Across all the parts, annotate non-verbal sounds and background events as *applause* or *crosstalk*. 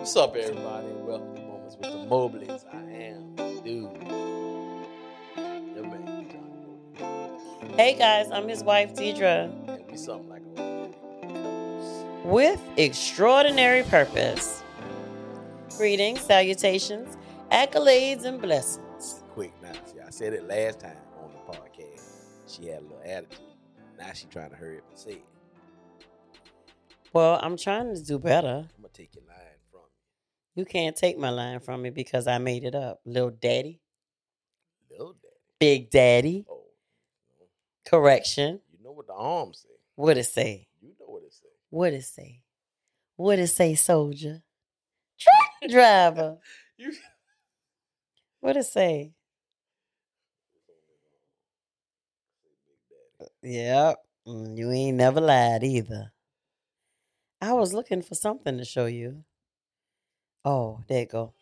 What's up, everybody? Welcome to Moments with the Mobleys. I am dude. Your man, Johnny Hey guys, I'm his wife Deidre. And we something like a with extraordinary purpose. Greetings, salutations, accolades, and blessings. Quick now. See, I said it last time on the podcast. She had a little attitude. Now she trying to hurry up and say it. Well, I'm trying to do better. I'm gonna take your You can't take my line from me because I made it up. Little daddy. Little daddy. big daddy, Oh, correction. you know what the arms say. What it say? You know what it say. What it say? What it say, soldier? Truck driver. *laughs* You *laughs* What it say? Yep. Mm, You ain't never lied either. I was looking for something to show you. Oh, there you go.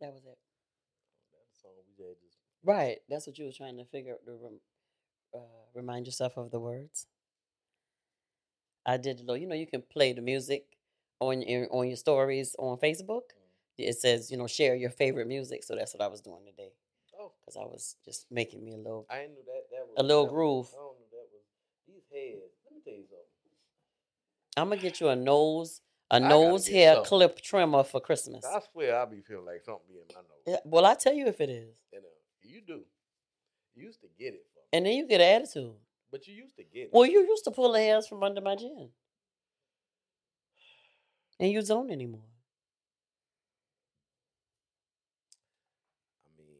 That was it. That's all we had Right. That's what you were trying to figure out to rem- uh, remind yourself of the words. I did a little. You know, you can play the music on your on your stories on Facebook. It says, you know, share your favorite music. So that's what I was doing today Oh, because I was just making me a little. I didn't that. That was A little that was- groove. I don't know that was these heads. Let me tell you something. I'm gonna get you a nose a nose hair something. clip trimmer for Christmas. I swear I'll be feeling like something be in my nose. Yeah, well, I tell you if it is, You know, you do. You used to get it and then you get an attitude. but you used to get it. Well, you used to pull the hairs from under my chin, and you don't anymore. I mean,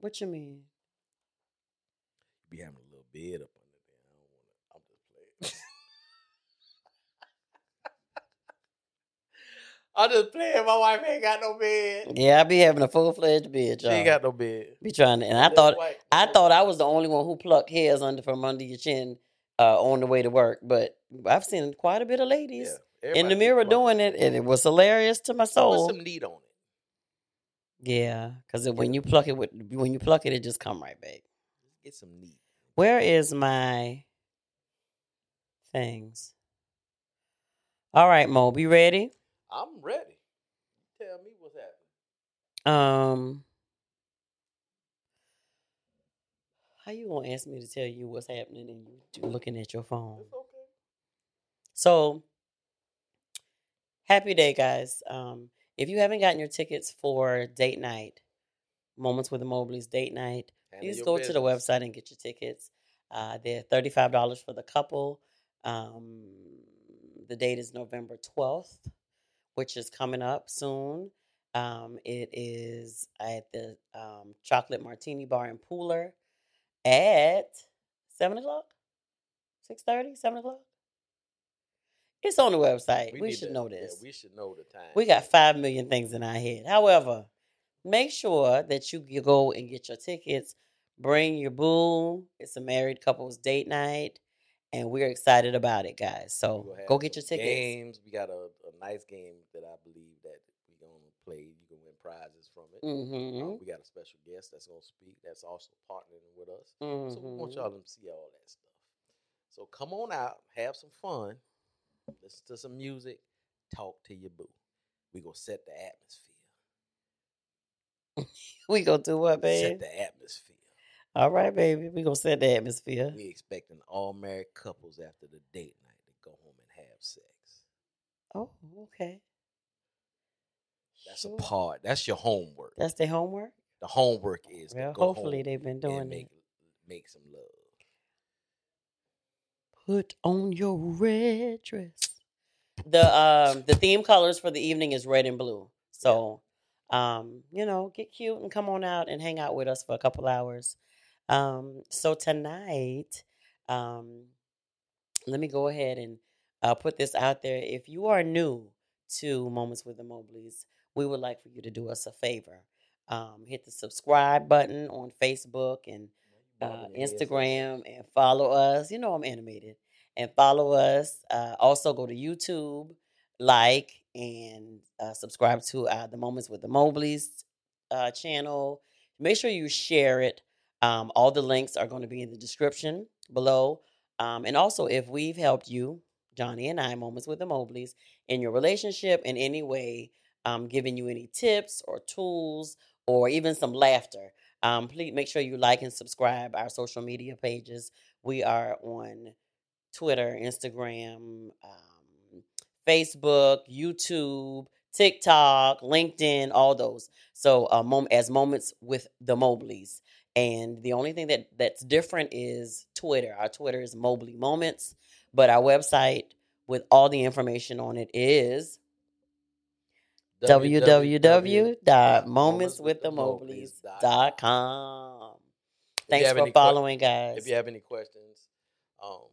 What you mean? you be having a little bit up under there. I don't want to. I'm just playing. I'm just playing. My wife ain't got no bed. Yeah, I be having a full fledged bed, She y'all. ain't got no bed. be trying to, and I thought white- I thought I was the only one who plucked hairs under from under your chin uh, on the way to work, but I've seen quite a bit of ladies Yeah, in the mirror doing it, and it was hilarious to my Put soul. some neat on it. Yeah, because when you pluck it with when you pluck it, it just come right back. Get some neat. Where is my things? All right, Mo, be ready. I'm ready. Tell me what's happening. Um, how you gonna ask me to tell you what's happening and you looking at your phone? It's okay. So, happy day, guys. Um, if you haven't gotten your tickets for date night, Moments with the Mobleys date night, Handle please go to the website and get your tickets. Uh, they're thirty-five dollars for the couple. Um, the date is November twelfth, which is coming up soon. Um, it is at the um, Chocolate Martini Bar and Pooler at seven o'clock, six thirty, seven o'clock. It's on the website. We, need should to- know yeah, this. we should know the time. We got five million things in our head. However, make sure that you, go and get your tickets. Bring your boo. It's a married couples date night, and we're excited about it, guys. So go get your tickets. Games. We got a nice game that I believe that we're gonna play. You can win prizes from it. Mm-hmm. Uh, we got a special guest that's gonna speak. That's also partnering with us. So we want mm-hmm. y'all to see all that stuff. So come on out, have some fun, listen to some music, talk to your boo. We gonna set the atmosphere. *laughs* We gonna do what, baby? Set the atmosphere. All right, baby. We gonna set the atmosphere. We expecting all married couples after the date night to go home and have sex. Oh, okay. That's Sure. a part. That's your homework. That's their homework. the homework is to Well, hopefully they've been doing make, it. make some love. Put on your red dress. The um the theme colors for the evening is red and blue. So um, you know, get cute and come on out and hang out with us for a couple hours. Um, so tonight, um, let me go ahead and uh, put this out there. If you are new to Moments with the Mobleys, we would like for you to do us a favor. Um, hit the subscribe button on Facebook and uh, Bobbing your head so Instagram and follow us. You know I'm animated. And follow us. Uh, also go to YouTube, like and uh, subscribe to uh, the Moments with the Mobleys uh, channel. Make sure you share it. Um, all the links are going to be in the description below. Um, and also, if we've helped you, Johnny and I, Moments with the Mobleys, in your relationship in any way, um, giving you any tips or tools or even some laughter, um, please make sure you like and subscribe our social media pages. We are on Twitter, Instagram, um, Facebook, YouTube, TikTok, LinkedIn, all those. So, uh, mom- as moments with the Mobleys. And the only thing that that's different is Twitter. Our Twitter is Mobley Moments, but our website with all the information on it is www.momentswiththemobleys.com. Thanks for following, guys. If you have any questions, um,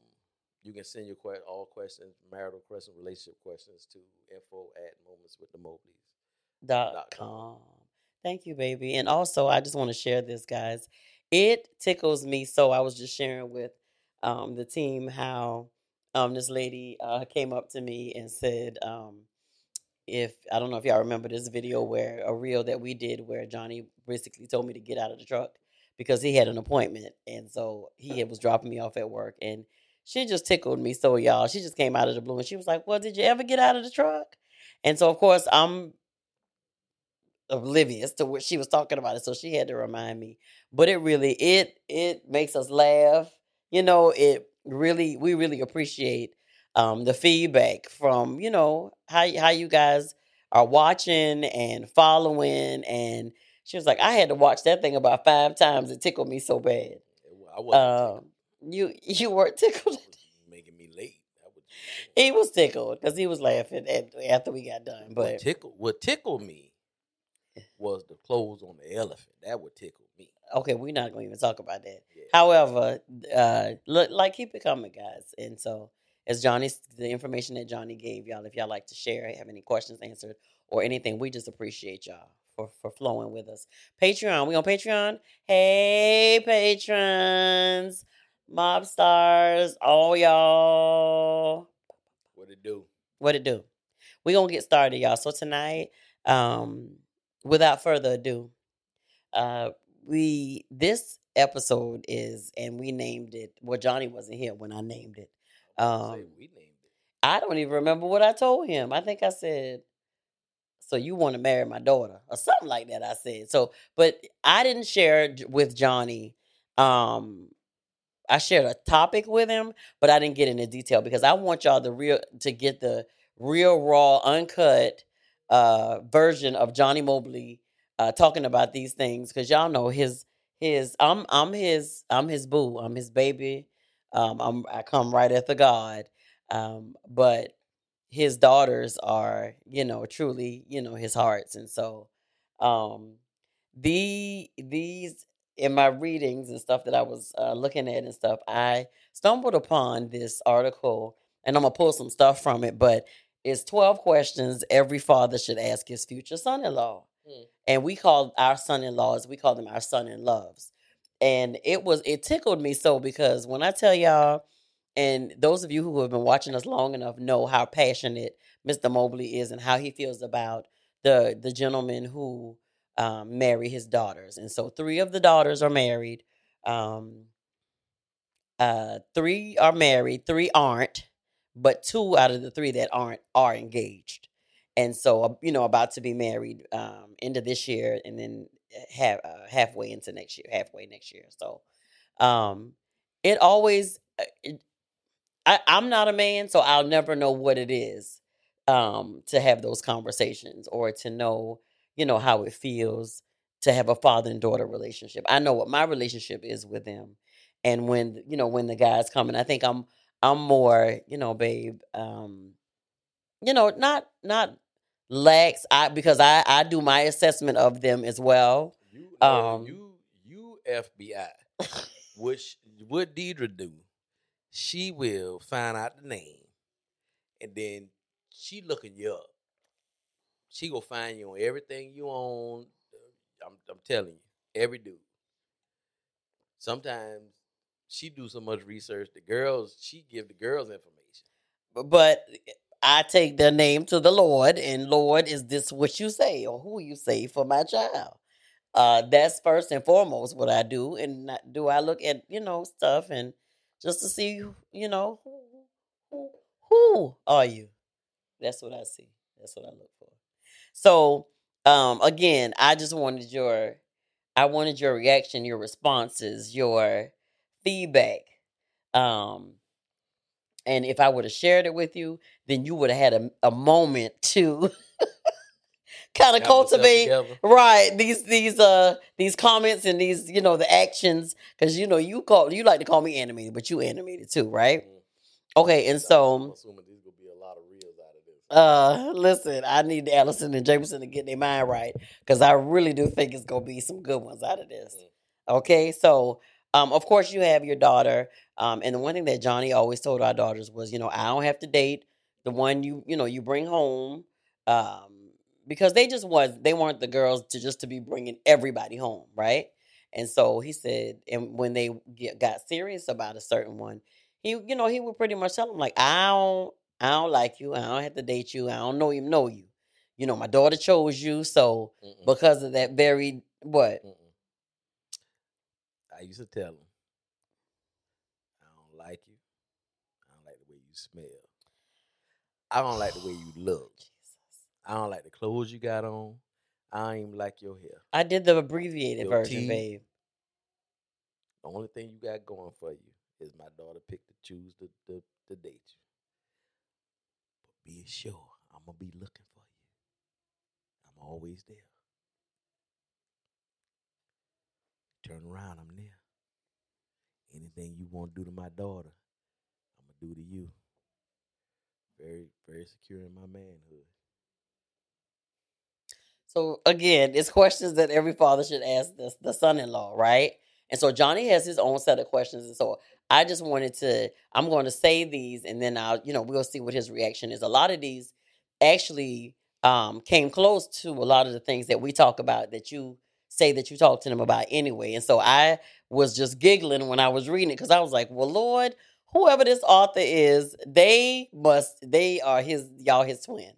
you can send your que- all questions, marital questions, relationship questions to info at momentswiththemobleys. Dot com. Thank you, baby. And also, I just want to share this, guys. It tickles me so. I was just sharing with um, the team how um, this lady uh, came up to me and said, um, if I don't know if y'all remember this video where a reel that we did where Johnny basically told me to get out of the truck because he had an appointment. And so he was dropping me off at work. And she just tickled me so, y'all. She just came out of the blue and she was like, Well, did you ever get out of the truck? And so, of course, I'm oblivious to what she was talking about it so she had to remind me but it really it it makes us laugh you know it really we really appreciate um the feedback from you know how how you guys are watching and following and she was like i had to watch that thing about five times it tickled me so bad um you you weren't *laughs* tickled tickled. It was making me late. That was, *laughs* he was tickled because he was laughing at, after we got done what but tickled what tickled me was the clothes on the elephant. That would tickle me. Okay we're not going to even talk about that Yeah. However, uh, look, like keep it coming, guys. And so, as Johnny, the information that Johnny gave y'all, if y'all like to share, have any questions answered or anything, we just appreciate y'all for for flowing with us. Patreon, we on Patreon. Hey, patrons, mob stars, all y'all. What it do? What it do? We gonna get started, y'all. So tonight, um, without further ado, uh, we this episode is, and we named it. Well, Johnny wasn't here when I named it. I was gonna say, Um, we named it. I don't even remember what I told him. I think I said, "So you want to marry my daughter?" or something like that. I said so, but I didn't share with Johnny. Um, I shared a topic with him, but I didn't get into detail because I want y'all the real to get the real raw, uncut uh version of Johnny Mobley uh talking about these things because y'all know his his I'm I'm his I'm his boo I'm his baby. Um I'm I come right after God. Um but his daughters are you know truly you know his hearts. And so um the these in my readings and stuff that I was uh, looking at and stuff, I stumbled upon this article, and I'm gonna pull some stuff from it. But it's 12 questions every father should ask his future son-in-law, Hmm. and we call our son-in-laws we call them our son-in-loves. And it was it tickled me so because when I tell y'all, and those of you who have been watching us long enough know how passionate Mr. Mobley is and how he feels about the the gentleman who um, marry his daughters. And so three of the daughters are married. Um, uh, three are married, three aren't, but two out of the three that aren't are engaged. And so, you know, about to be married um, into this year and then half, uh, halfway into next year, halfway next year. So um, it always, uh, it, I, I'm not a man, so I'll never know what it is um, to have those conversations or to know, you know, how it feels to have a father and daughter relationship. I know what my relationship is with them, and when you know when the guys come, and I think I'm I'm more, you know, babe, um, you know, not not lax. I because I I do my assessment of them as well. You, Um, you, you FBI. what sh- what Deidre do? She will find out the name, and then she looking you up. She gonna find you on everything you own. I'm, I'm telling you, every dude. Sometimes she do so much research. The girls, she give the girls information. But, but I take their name to the Lord, and Lord, is this what you say or who you say for my child? Uh, that's first and foremost what I do, and do I look at you know stuff and just to see, you know, who, who, who are you? That's what I see. That's what I look for. So, um, again, I just wanted your, I wanted your reaction, your responses, your feedback. Um, and if I would have shared it with you, then you would have had a, a moment to *laughs* kind of cultivate right these these uh these comments and these you know the actions because you know you call you like to call me animated, but you animated too, right? Mm-hmm. Okay, and so I'm assuming these gonna be a lot of reels out of this. uh, listen, I need Allison and Jameson to get their mind right because I really do think it's gonna be some good ones out of this. Mm. Okay, so um, of course you have your daughter, um, and the one thing that Johnny always told our daughters was, you know, I don't have to date the one you you know you bring home, um, because they just was they weren't the girls to just to be bringing everybody home, right? And so he said, and when they get, got serious about a certain one, he you know he would pretty much tell them like, I don't I don't like you. I don't have to date you. I don't know you. Know you. You know, my daughter chose you, so Mm-mm. because of that very what? Mm-mm. I used to tell him, I don't like you. I don't like the way you smell. I don't like the way you *sighs* look. I don't like the clothes you got on. I don't even like your hair. I did the abbreviated your version, teeth. babe. The only thing you got going for you is my daughter picked to choose to, to, to date you But be sure I'm gonna be looking for you. I'm always there. Turn around, I'm there. Anything you want to do to my daughter, I'm gonna do to you. Very, very secure in my manhood. So again, it's questions that every father should ask the, the son-in-law, right? And so Johnny has his own set of questions, and so I just wanted to, I'm going to say these and then I'll, you know, we'll see what his reaction is. A lot of these actually um, came close to a lot of the things that we talk about that you say that you talk to them about anyway. And so I was just giggling when I was reading it because I was like, well, Lord, whoever this author is, they must, they are his, y'all his twin.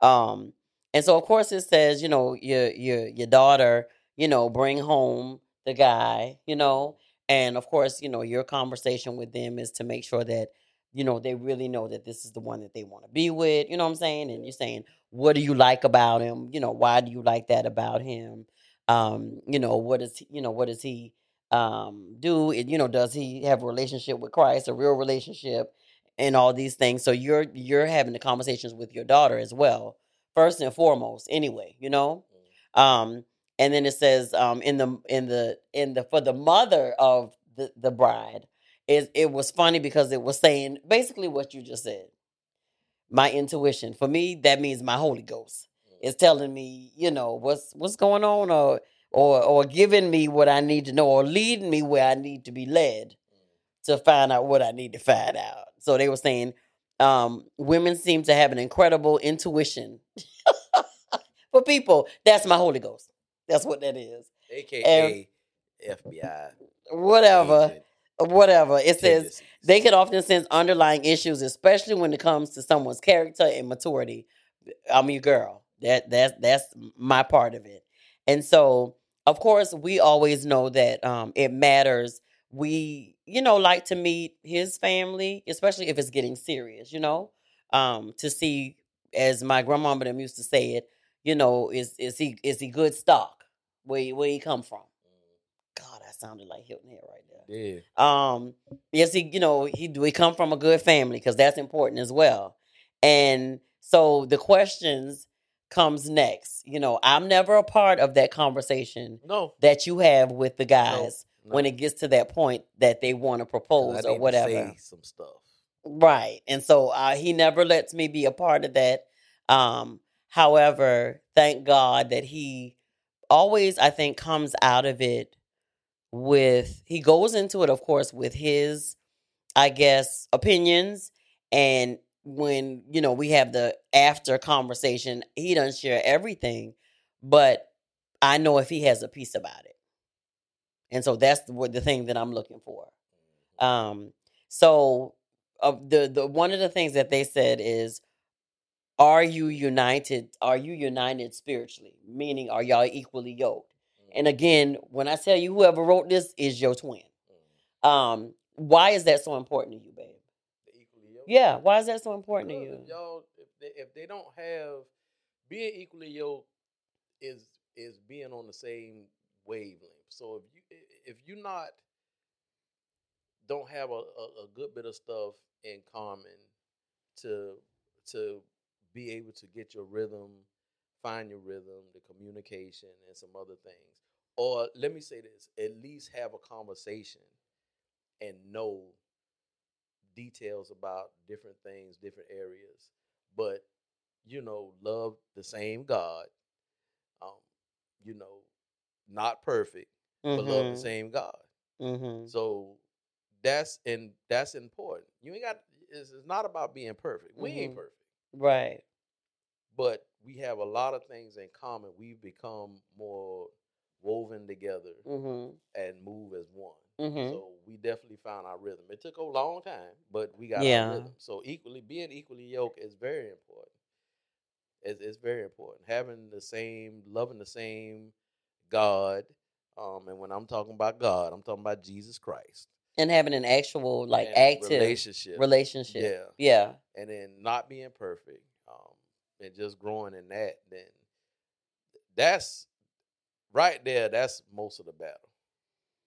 Um, and so of course it says, you know, your your your daughter, you know, bring home the guy, you know, and of course, you know, your conversation with them is to make sure that, you know, they really know that this is the one that they want to be with. You know what I'm saying? And you're saying, what do you like about him? You know, why do you like that about him? Um, you know, what is you know, what does he um do? You know, does he have a relationship with Christ, a real relationship, and all these things? So you're you're having the conversations with your daughter as well, first and foremost, anyway, you know? Mm. Um, and then it says um, in the in the in the for the mother of the the bride is it was funny because it was saying basically what you just said my intuition for me that means my holy ghost. Is telling me you know what's what's going on or or or giving me what i need to know or leading me where i need to be led to find out what i need to find out so they were saying um, women seem to have an incredible intuition *laughs* for people that's my holy ghost that's what that is. AKA and FBI. Whatever. Agent. Whatever. It says they can often sense underlying issues, especially when it comes to someone's character and maturity. I'm your girl. That that's that's my part of it. And so, of course, we always know that um, it matters. We, you know, like to meet his family, especially if it's getting serious. You know, um, to see, as my grandmama them used to say it, you know, is is he is he good stock? Where he, where he come from? God, I sounded like Hilton Head right there. Yeah. Um. Yes, he. You know, he do he come from a good family because that's important as well. And so the questions comes next. You know, I'm never a part of that conversation. No. That you have with the guys no, no. when it gets to that point that they want to propose or whatever. some stuff. Right. And so uh, he never lets me be a part of that. Um, However, thank God that he always, I think, comes out of it with, he goes into it, of course, with his, I guess, opinions. And when, you know, we have the after conversation, he doesn't share everything, but I know if he has a piece about it. And so that's the, the thing that I'm looking for. Mm-hmm. Um, so uh, the the one of the things that they said is are you united? Are you united spiritually? Meaning, are y'all equally yoked? And mm. again, when I tell you whoever wrote this is your twin. Mm. Um, Why is that so important to you, babe? Yeah, why is that so important to you? Y'all, if they, if they don't have being equally yoked is is being on the same wavelength. So if you if you not don't have a, a, a good bit of stuff in common to to be able to get your rhythm, find your rhythm, the communication, and some other things. Or let me say this: at least have a conversation and know details about different things, different areas. But you know, love the same God. Um, you know, not perfect, mm-hmm. but love the mm-hmm. same God. Mm-hmm. So that's and that's important. You ain't got. It's, it's not about being perfect. We mm-hmm. ain't perfect, right? But we have a lot of things in common. We've become more woven together mm-hmm. and move as one. Mm-hmm. So we definitely found our rhythm. It took a long time, but we got yeah. our rhythm. So equally being equally yoked is very important. It's, it's very important. Having the same, loving the same God. Um, and when I'm talking about God, I'm talking about Jesus Christ. And having an actual like and active relationship. Relationship. Yeah. Yeah. And then not being perfect. Um, and just growing in that, then that's right there, that's most of the battle.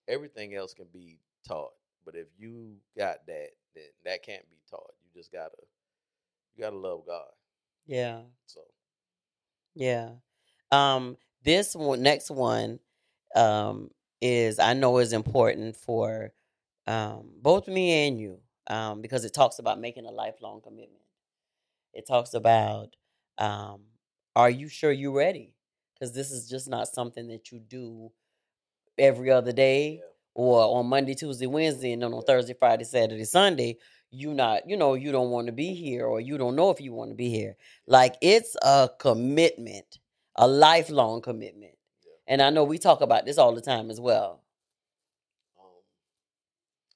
Everything else can be taught. But if you got that, then that can't be taught. You just gotta you gotta love God. Yeah. So Yeah. Um this one next one um is I know is important for um both me and you. Um, because it talks about making a lifelong commitment. It talks about um, are you sure you're ready? Because this is just not something that you do every other day yeah. or on Monday, Tuesday, Wednesday, and then on Thursday, Friday, Saturday, Sunday. You not, you know, you don't want to be here, or you don't know if you want to be here. Like it's a commitment, a lifelong commitment. Yeah. And I know we talk about this all the time as well. Um,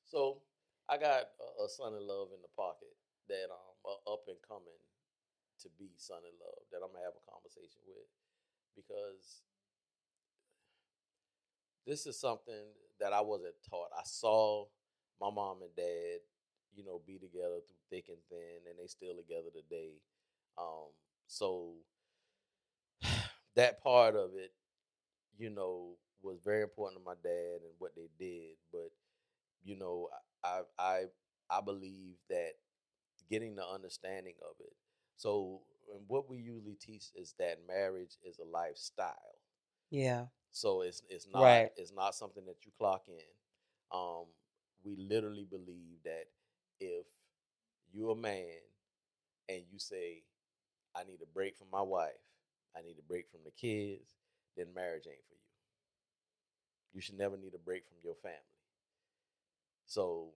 so I got a, a son in love in the pocket that um up and coming to be son in love that I'm gonna have a conversation with because this is something that I wasn't taught. I saw my mom and dad, you know, be together through thick and thin, and they still together today. Um, so *sighs* that part of it, you know, was very important to my dad and what they did. But you know, I I I believe that getting the understanding of it so, what we usually teach is that marriage is a lifestyle. Yeah. So it's it's not right. it's not something that you clock in. Um, we literally believe that if you're a man and you say, "I need a break from my wife, I need a break from the kids," then marriage ain't for you. You should never need a break from your family. So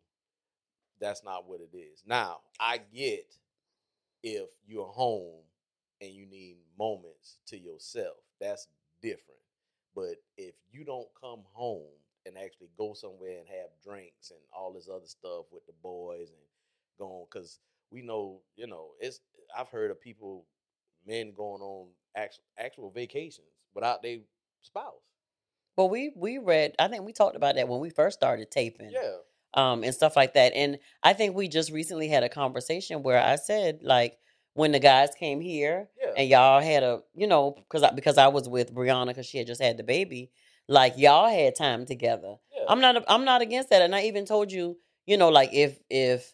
that's not what it is. Now I get if you're home and you need moments to yourself. That's different. But if you don't come home and actually go somewhere and have drinks and all this other stuff with the boys and going, because we know, you know, it's I've heard of people, men going on actual actual vacations without their spouse. Well, we we read. I think we talked about that when we first started taping. Yeah um, and stuff like that. And I think we just recently had a conversation where I said, like, when the guys came here yeah. and y'all had a, you know, because I, because I was with Brianna because she had just had the baby, like y'all had time together. Yeah. I'm not I'm not against that, and I even told you, you know, like if if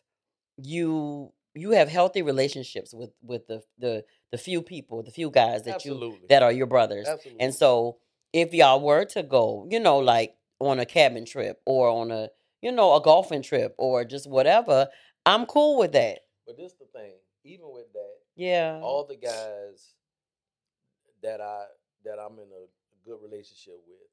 you you have healthy relationships with with the the the few people, the few guys that Absolutely. you that are your brothers, Absolutely. and so if y'all were to go, you know, like on a cabin trip or on a you know, a golfing trip or just whatever, I'm cool with that. But this the thing, even with that, yeah, all the guys that I that I'm in a good relationship with,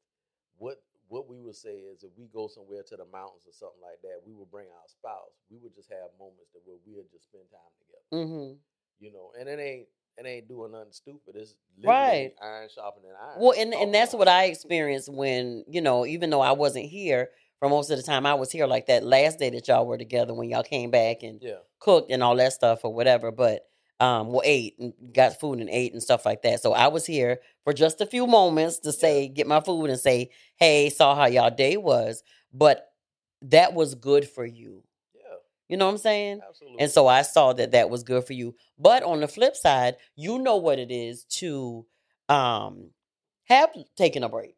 what what we would say is if we go somewhere to the mountains or something like that, we would bring our spouse. We would just have moments that where we'll just spend time together. Mm-hmm. You know, and it ain't it ain't doing nothing stupid. It's right. iron sharpening iron. Well, and and that's what I experienced when you know, even though I wasn't here for most of the time I was here, like that last day that y'all were together when y'all came back and yeah. cooked and all that stuff or whatever. But um, well, ate and got food and ate and stuff like that. So I was here for just a few moments to say, yeah. get my food and say, hey, saw how y'all day was. But that was good for you. Yeah, You know what I'm saying? absolutely. And so I saw that that was good for you. But on the flip side, you know what it is to um have taken a break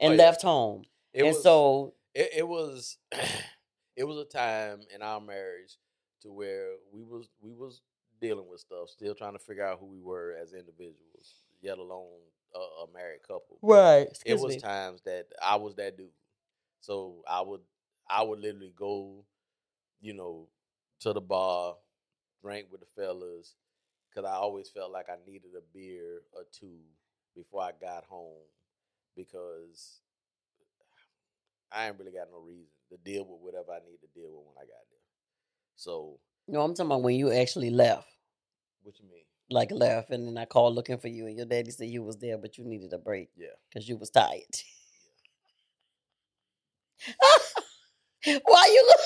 and Oh, yeah. left home. it and was, so it, it was *clears throat* it was a time in our marriage to where we was we was dealing with stuff, still trying to figure out who we were as individuals, yet alone a, a married couple. right. it was times that I was that dude. So I would I would literally go, you know, to the bar, drink with the fellas, because I always felt like I needed a beer or two before I got home, because I ain't really got no reason to deal with whatever I need to deal with when I got there. So No, I'm talking about when you actually left. what you mean? Like left, and then I called looking for you, and your daddy said you was there, but you needed a break Yeah. because you was tired. *laughs* Why you look?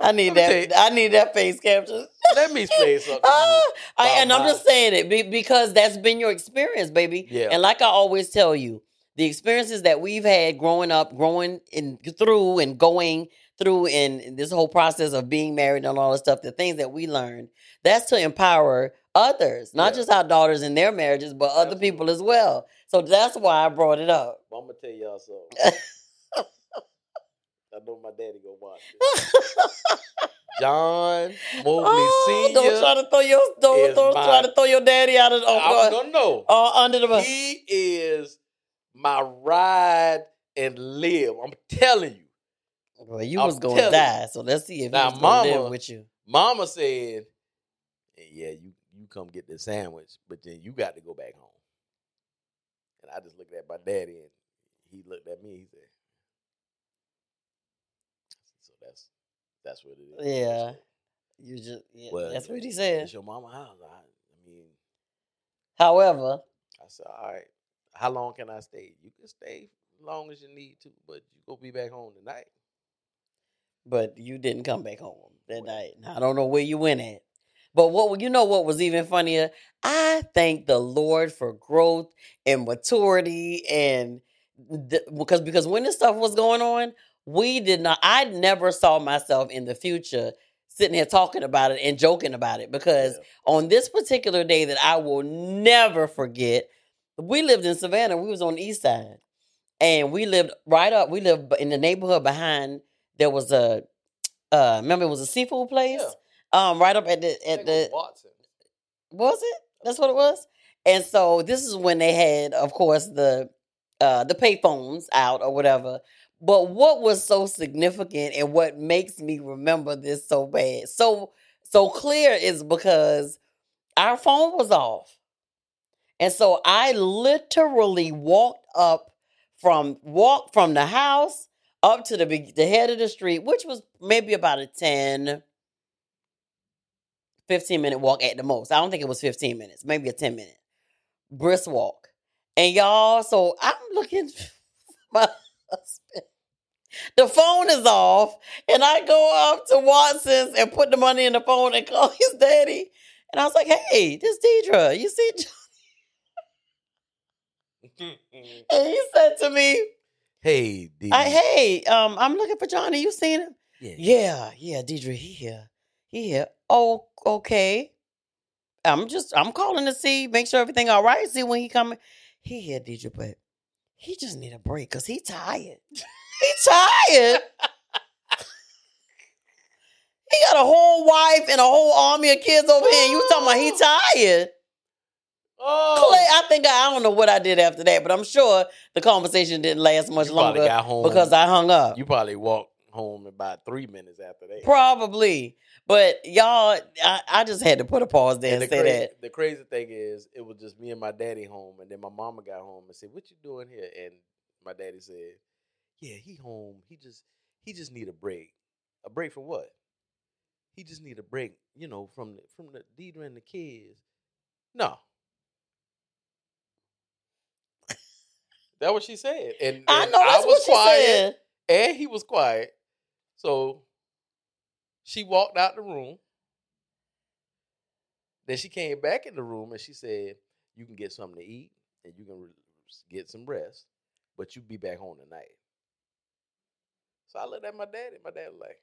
I need that. I need that face capture. Let me explain *laughs* something. you. Ah, I, and I'm just saying it because that's been your experience, baby. Yeah. And like I always tell you, the experiences that we've had growing up, growing in through and going through in this whole process of being married and all this stuff, the things that we learned, that's to empower others, not Yeah. just our daughters in their marriages, but other people as well. So that's why I brought it up. But I'm gonna tell y'all something. *laughs* I know my daddy gonna watch this. *laughs* John Mobley Oh, Senior. don't try to throw your don't, don't try to throw your daddy out of I oh, don't know. uh, under the bus. He is my ride and live. I'm telling you. Well, you I'm was gonna die, so let's see if Now, was mama- live with you. Mama said, "Yeah, you you come get the sandwich, but then you got to go back home." And I just looked at my daddy, and he looked at me. He said, "So that's that's what it is." Yeah. You just yeah, Well, that's what he said. It's your mama house. I, I mean, However, I said, all right. How long can I stay? You can stay as long as you need to, but you go be back home tonight. but you didn't come back home that night. I don't know where you went at. But what you know what was even funnier? I thank the Lord for growth and maturity and the, because because when this stuff was going on, we did not I never saw myself in the future sitting here talking about it and joking about it because Yeah. on this particular day that I will never forget, we lived in Savannah. We was on the east side, and we lived right up. We lived in the neighborhood behind. There was a, uh, remember it was a seafood place. Yeah. Um, right up at the at the was Watson. was it? That's what it was. And so this is when they had, of course, the uh the payphones out or whatever. But what was so significant and what makes me remember this so bad, so so clear is because our phone was off. And so I literally walked up from walked from the house up to the the head of the street, which was maybe about a 10 15 minute walk at the most. I don't think it was 15 minutes, maybe a 10 minute brisk walk. And y'all, so I'm looking *laughs* my husband. The phone is off, and I go up to Watson's and put the money in the phone and call *laughs* his daddy. And I was like, hey, this Deidre, you see? *laughs* And he said to me, hey. I, hey, um, I'm looking for Johnny. You seen him? yeah. Yeah, yeah, Deidre, he here. He here. Oh, okay. I'm just I'm calling to see, make sure everything all right. See when he coming. He here, Deidre, but he just need a break because he tired. he tired. he got a whole wife and a whole army of kids over here. You talking about he *laughs* tired? Oh, Clay, I think I, I don't know what I did after that, but I'm sure the conversation didn't last much you probably longer got home because I hung up. You probably walked home about three minutes after that. Probably. But y'all, I, I just had to put a pause there and, the, say crazy, that. the crazy thing is, it was just me and my daddy home, and then my mama got home and said, "What you doing here?" And my daddy said, "Yeah, he home. He just he just need a break. A break from what? He just need a break, you know, from the, from the Deidre and the kids. No." That what she said, and, I know that's was what she quiet, said. and he was quiet. So she walked out the room. Then she came back in the room and she said, "You can get something to eat and you can get some rest, but you be back home tonight." So I looked at my daddy. My dad was like,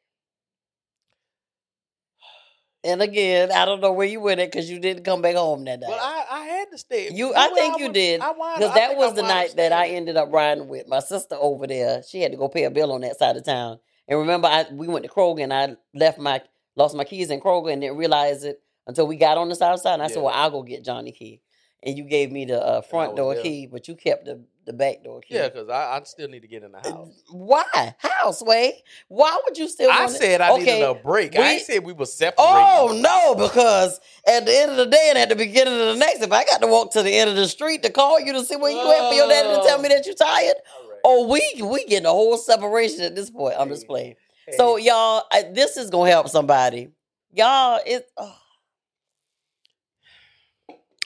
And again, I don't know where you went at because you didn't come back home that night. "Well, I, I had to stay." You- I think you would- did, I Because that was I the night that I ended up riding with my sister over there. She had to go pay a bill on that side of town. And remember, I we went to Kroger and I left my lost my keys in Kroger and didn't realize it until we got on the south side. And I said, "Well, I'll go get Johnny key." And you gave me the uh, front door there. key, but you kept the the back door key. Yeah, because I, I still need to get in the uh, house. Why? How, Sway? Why would you still? I said I Okay, needed a break. I we- ain't said we were separated. Oh no, because at the end of the day and at the beginning of the next, if I got to walk to the end of the street to call you to see where you at for your daddy to tell me oh. that you're tired, right. oh we we getting a whole separation at this point. I'm just playing. Hey, So y'all, I, this is gonna help somebody. Y'all, it. oh.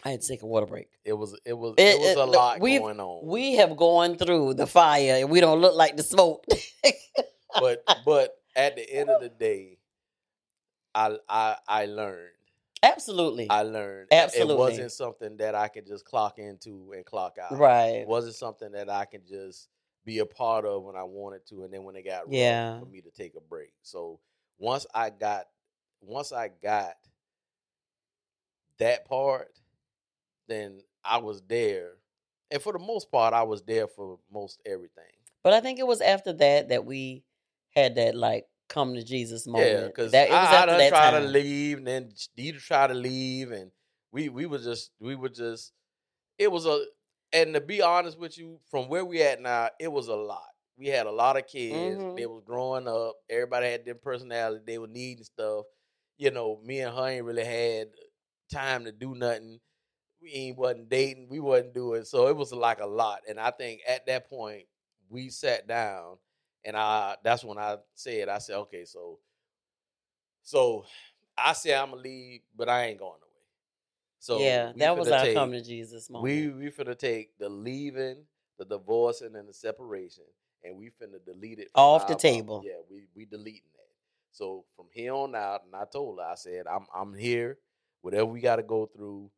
I had to take a water break. it was it was It- it, was a lot going on. We have gone through the fire, and we don't look like the smoke. *laughs* but but at the end of the day, I I I learned. Absolutely, I learned. Absolutely. It wasn't something that I could just clock into and clock out. right. It wasn't something that I could just be a part of when I wanted to, and then when it got rough, Yeah. for me to take a break. So once I got once I got that part, then I was there. And for the most part, I was there for most everything. But I think it was after that that we had that like come to Jesus moment. Yeah, because that, it was I, I done that try to leave, and then Dita tried to leave, and we we were just we were just it was a and to be honest with you, from where we at now, it was a lot. We had a lot of kids. Mhm. They was growing up. Everybody had their personality. They were needing stuff. You know, me and her ain't really had time to do nothing. We ain't wasn't dating. We wasn't doing. So it was like a lot. And I think at that point we sat down, and I that's when I said I said okay, so so I said I'm gonna leave, but I ain't going away. So yeah, that was our take- come to Jesus moment. we we finna take the leaving, the divorcing, and the separation, and we finna delete it Off the table. Yeah, we we deleting that. So from here on out, and I told her, I said, I'm I'm here. Whatever we got to go through,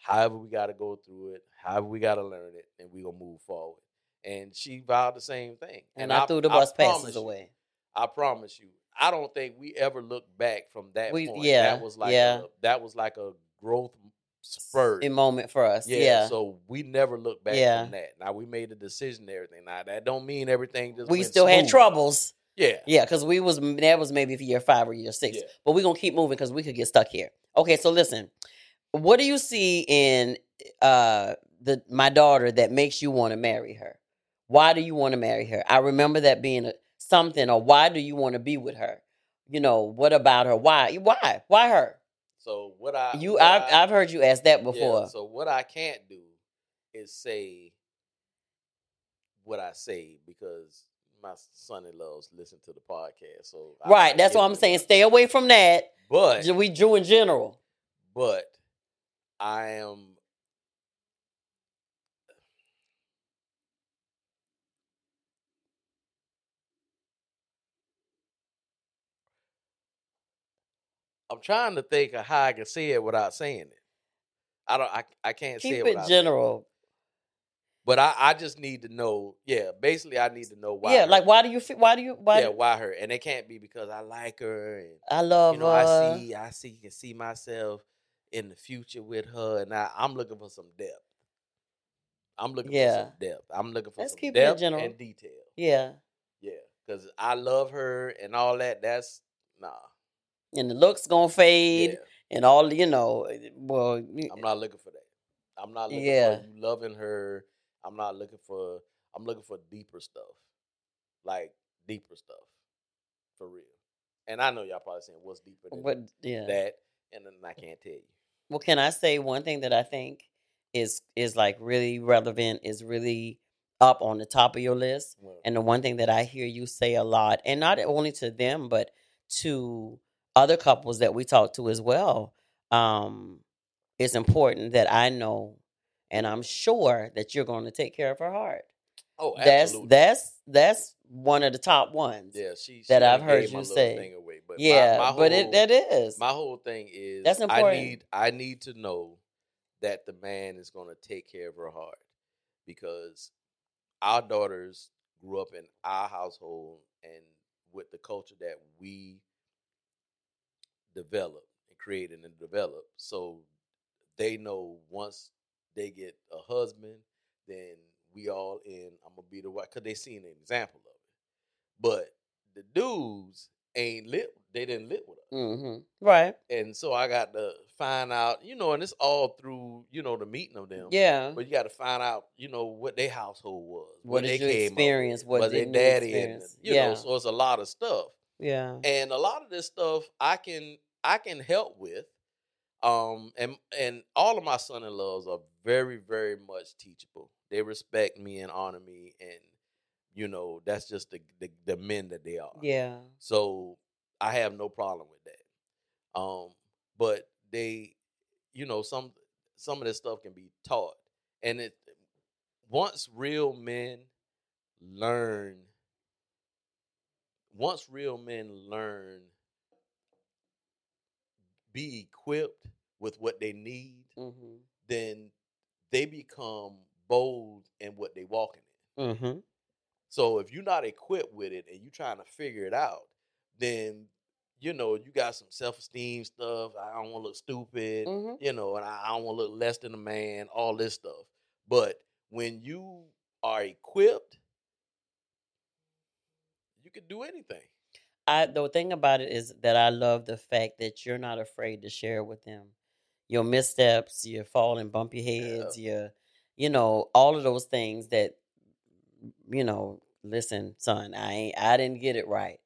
however we got to go through it, however we got to learn it, and we gonna move forward. And she vowed the same thing. and I, threw the bus passes you, away. I promise you. I don't think we ever looked back from that We- point. yeah, that was like yeah. a, that was like a growth spurt. A moment for us. Yeah, Yeah. So we never looked back Yeah. from that. Now we made a decision and everything. Now that don't mean everything just we still had troubles. Yeah. Yeah, because we was that was maybe for year five or year six. Yeah. But we're gonna keep moving because we could get stuck here. Okay, so listen. What do you see in uh the my daughter that makes you want to marry her? Why do you want to marry her? I remember that being a, something, or why do you want to be with her? You know, what about her? Why? Why? Why her? So what I You, what I've I- I've heard you ask that yeah, before. so what I can't do is say what I say because my son-in-laws listen to the podcast. So right. I That's give what I'm saying. Stay away from that. But We drew in general. but I am I'm trying to think of how I can say it without saying it. I don't I, I can't say Keep it it without saying general. But I, I just need to know, yeah, basically I need to know why yeah. her. Like, why do you? Why do you? Why? yeah, why her. And it can't be because I like her and I love you know, her. I see, I see, can see myself in the future with her, and I, I'm looking for some depth. I'm looking Yeah. for some depth. I'm looking for Let's some keep it depth general. and detail. Yeah. Yeah, because I love her and all that. That's nah. And the looks gonna fade, Yeah, and all you know. eh, Well, I'm not looking for that. I'm not looking Yeah. for you loving her. I'm not looking for. I'm looking for deeper stuff, like deeper stuff, for real. And I know y'all probably saying what's deeper than but yeah. that, and then I can't tell you. Well, can I say one thing that I think is is like really relevant, is really up on the top of your list, and the one thing that I hear you say a lot, and not only to them, but to other couples that we talk to as well. Um, it's important that I know, and I'm sure that you're going to take care of her heart. oh, absolutely. That's that's that's one of the top ones. Yeah, she, she that I've heard my you say. Thing away. But my- yeah, my but it that is. my whole thing is That's I important. need I need to know that the man is going to take care of her heart because our daughters grew up in our household and with the culture that we develop and created and develop. So they know once they get a husband, then we all in. I'm gonna be the wife because they seen an example of. But the dudes ain't lit. They didn't live with us, hmm Right. and so I got to find out. You know, and it's all through you know the meeting of them. Yeah. But you got to find out, you know, what their household was, What they came experience? What was their daddy, and you Yeah. know, so it's a lot of stuff Yeah. and a lot of this stuff I can I can help with. Um and and all of my son-in-laws are very very much teachable. They respect me and honor me and you know that's just the the, the men that they are. Yeah. So I have no problem with that. Um but they you know some some of this stuff can be taught and it once real men learn once real men learn be equipped with what they need Mm-hmm. then they become bold in what they walking in Mm-hmm. So if you're not equipped with it and you're trying to figure it out then you know you got some self-esteem stuff i don't want to look stupid Mm-hmm. you know, and I, don't want to look less than a man, all this stuff. But when you are equipped, you can do anything. I the thing about it is that I love the fact that you're not afraid to share with them your missteps, your falling, bump your heads, your you know, all of those things that you know, listen, son, I ain't I didn't get it right.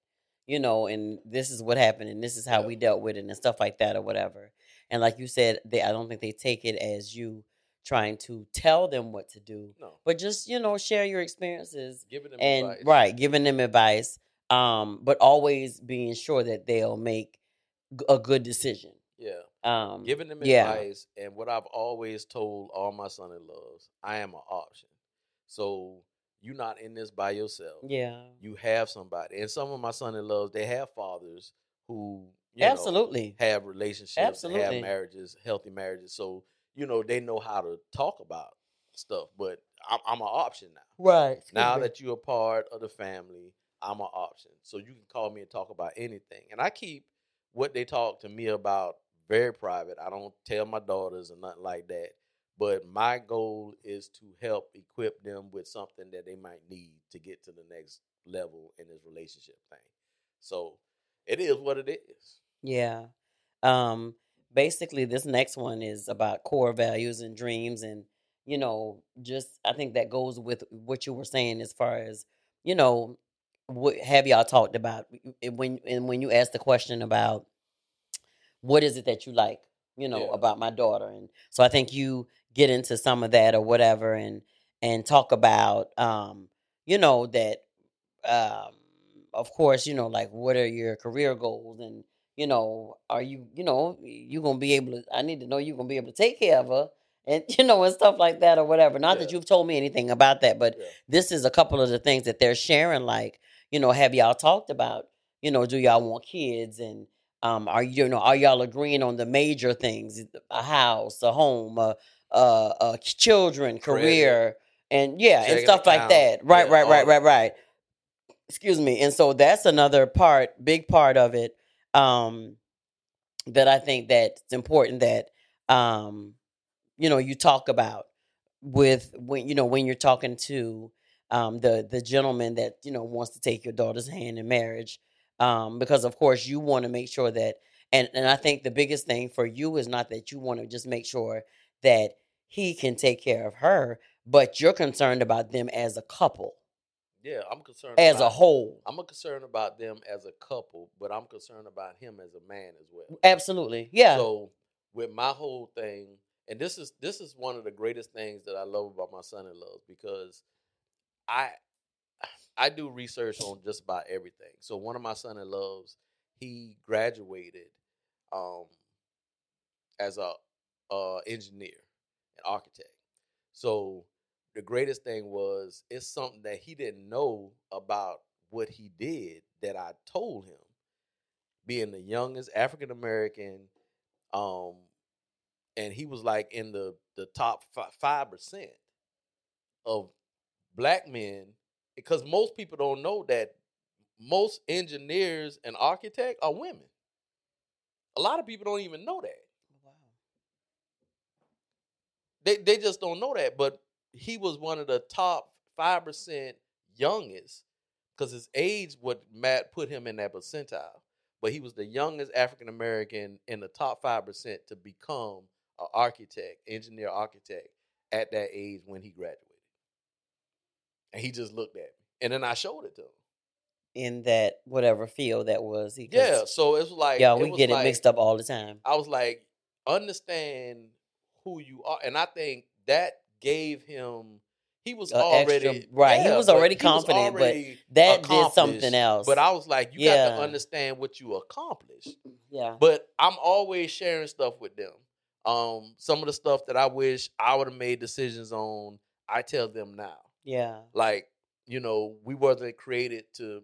You know, and this is what happened and this is how Yeah. we dealt with it and stuff like that or whatever. And like you said, they I don't think they take it as you trying to tell them what to do, No, but just, you know, share your experiences giving them and advice. right giving them advice um but always being sure that they'll make a good decision Yeah, um giving them yeah. advice. And what I've always told all my son-in-laws, I am an option. So you're not in this by yourself. yeah You have somebody, and some of my son-in-laws, they have fathers who you know, absolutely have relationships, Absolutely. have marriages, healthy marriages. So you know they know how to talk about stuff. But I'm, I'm an option now. right Now that you're a part of the family, I'm an option. So you can call me and talk about anything. And I keep what they talk to me about very private. I don't tell my daughters or nothing like that. But my goal is to help equip them with something that they might need to get to the next level in this relationship thing. So it is what it is. yeah um basically this next one is about core values and dreams and you know just i think that goes with what you were saying as far as you know what have y'all talked about when and when you asked the question about what is it that you like you know Yeah. about my daughter and so i think you get into some of that or whatever and and talk about um you know that um of course you know like what are your career goals? And you know are you you know you gonna be able to i need to know you're gonna be able to take care of her and *laughs* you know and stuff like that or whatever. Not that you've told me anything about that but Yeah. this is a couple of the things that they're sharing like you know have y'all talked about you know do y'all want kids? And um are you know are y'all agreeing on the major things a house a home a, uh uh children career and yeah and stuff like that. Right right right right right. Excuse me and so that's another part big part of it um that i think that it's important that um you know you talk about with when you know when you're talking to um the the gentleman that you know wants to take your daughter's hand in marriage um because of course you want to make sure that and and I think the biggest thing for you is not that you want to just make sure that he can take care of her but you're concerned about them as a couple Yeah, I'm concerned as a whole I'm concerned about them as a couple, but I'm concerned about him as a man as well. absolutely yeah So with my whole thing, and this is this is one of the greatest things that I love about my son-in-laws because I I do research on just about everything. So one of my son-in-laws, he graduated um as a uh engineer, architect. So the greatest thing was it's something that he didn't know about what he did that I told him. Being the youngest African American, um, and he was like in the the top five percent of black men, because most people don't know that most engineers and architects are women. A lot of people don't even know that. They they just don't know that. But he was one of the top five percent youngest because his age would Matt put him in that percentile. But he was the youngest African American in the top five percent to become an architect, engineer architect at that age when he graduated. And he just looked at me. And then I showed it to him. In that whatever field that was. he- Yeah. So it was like Yeah, we get it mixed up all the time. I was like, understand who you are. And I think that gave him he was extra- already right, he was already confident, but already That did something else. But I was like, you got to understand what you accomplished. yeah. But I'm always sharing stuff with them. Um, some of the stuff that I wish I would have made decisions on, I tell them now. Yeah. Like, you know, we wasn't created to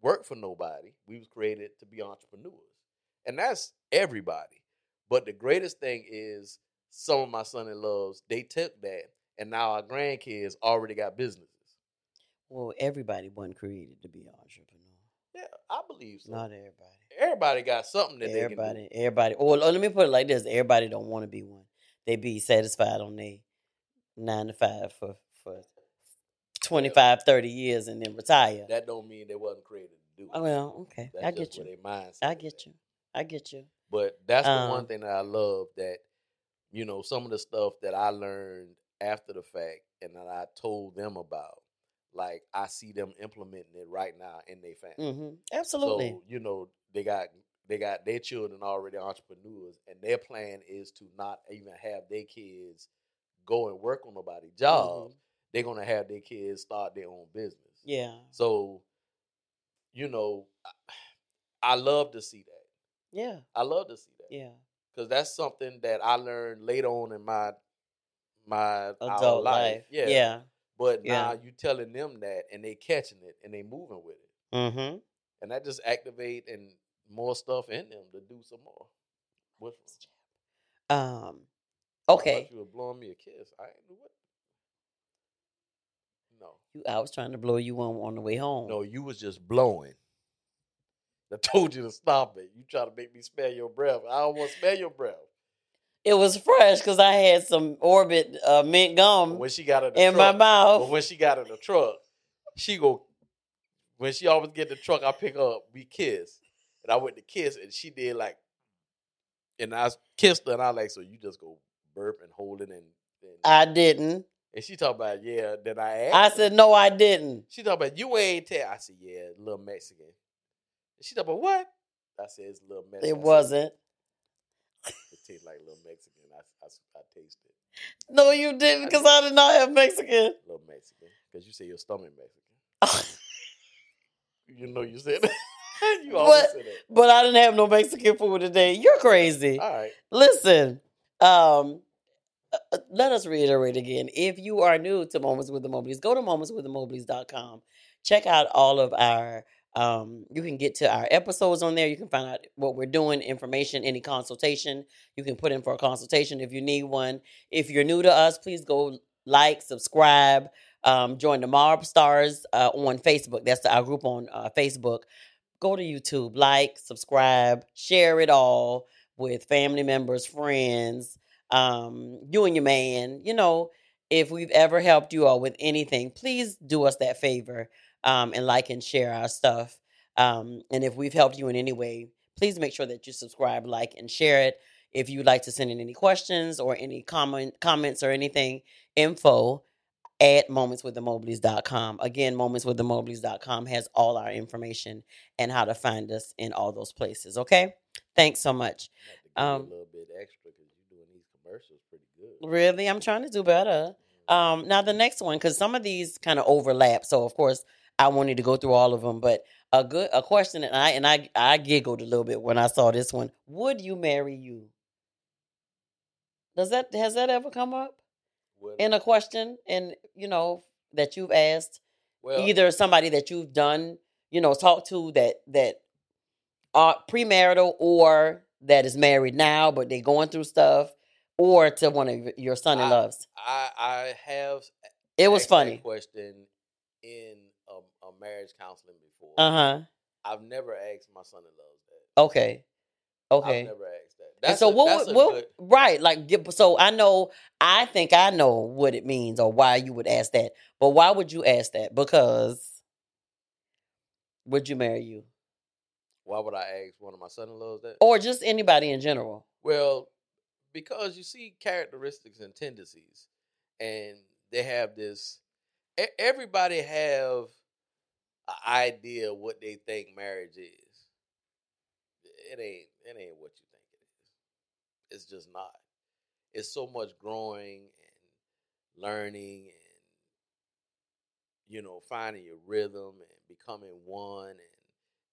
work for nobody. We was created to be entrepreneurs. And that's everybody. But the greatest thing is some of my son in loves, they took that and now our grandkids already got businesses. Well, everybody wasn't created to be an entrepreneur. Yeah, I believe so. Not everybody. Everybody got something that they Everybody, everybody. Or let me put it like this: everybody don't want to be one. They be satisfied on their nine to five for for 25, 30 years and then retire. That don't mean they wasn't created to do it. Well, okay, That's I just get where you. Their I get you. I get you. But that's the one Um, thing that I love that, you know, some of the stuff that I learned after the fact and that I told them about, like I see them implementing it right now in their family. hmm Absolutely. So, you know, they got they got their children already entrepreneurs and their plan is to not even have their kids go and work on nobody's job. Mhm. They're gonna have their kids start their own business. Yeah. So, you know, I, *sighs* I love to see that. Yeah. I love to see that Yeah. Because that's something that I learned later on in my my our Adult life. Yeah. Yeah. But Yeah. now you telling them that and they catching it and they moving with it. Mm-hmm. And that just activate and more stuff in them to do some more. With them. Um. Okay. thought you were blowing me a kiss. I ain't do what. No. You, I was trying to blow you on on the way home. No, you was just blowing. I told you to stop it. You try to make me smell your breath. I don't want to smell your breath. It was fresh because I had some Orbit uh, mint gum When she got in the in my mouth. But when she got in the truck, she go. When she always get in the truck, I pick her up. We kiss, and I went to kiss, and she did like, and I kissed her, and I like, so you just go burp and hold it, and, and, I didn't. and she talk about yeah. Then I asked, I said no, I didn't. she talk about you ain't tell. I said yeah, little Mexican. She talk about what? I said it's little Mexican. It wasn't. It tastes like little Mexican. I I, I tasted No, you didn't, because I did not have Mexican. little Mexican because you say your stomach Mexican. *laughs* You know you said that. *laughs* you always What? say that. but I didn't have no Mexican food today. You're crazy. All right. Listen, um, uh, uh, let us reiterate again. If you are new to Moments with the Mobleys, go to momentswiththemobleys.com. Check out all of our um, you can get to our episodes on there. You can find out what we're doing, information, any consultation. You can put in for a consultation if you need one. If you're new to us, please go like, subscribe, um, join the Mob Stars uh, on Facebook. That's our group on uh, Facebook. Go to YouTube, like, subscribe, share it all with family members, friends, um, you and your man. You know, if we've ever helped you all with anything, please do us that favor um, and like and share our stuff. Um, and if we've helped you in any way, please make sure that you subscribe, like, and share it. If you'd like to send in any questions or any comment comments or anything, info at momentswiththemobleys.com. Again, momentswiththemobleys.com has all our information and how to find us in all those places. Okay? Thanks so much. Um, have to give you a little bit extra because you're doing these commercials pretty good. Really, I'm trying to do better. Um, now the next one, because some of these kind of overlap, so of course I wanted to go through all of them. But a good a question, and I and I I giggled a little bit when I saw this one. Would you marry you? Does that has that ever come up Well, in a question? And you know that you've asked well, either somebody that you've done, you know, talked to that that are premarital or that is married now, but they're going through stuff, or to one of your son in I- loves. I I have It was funny. question in marriage counseling before. Uh huh. I've never asked my son-in-laws that. Okay. Okay. I've never asked that. And That's so a, what? that's would- a what good- right? Like, so I know. I think I know what it means or why you would ask that. But why would you ask that? Because would you marry you, why would I ask one of my son-in-laws that? or just anybody in general? Well, because you see characteristics and tendencies, and they have this. Everybody have an idea of what they think marriage is. It ain't. It ain't what you think it is. It's just not. It's so much growing and learning and you know finding your rhythm and becoming one and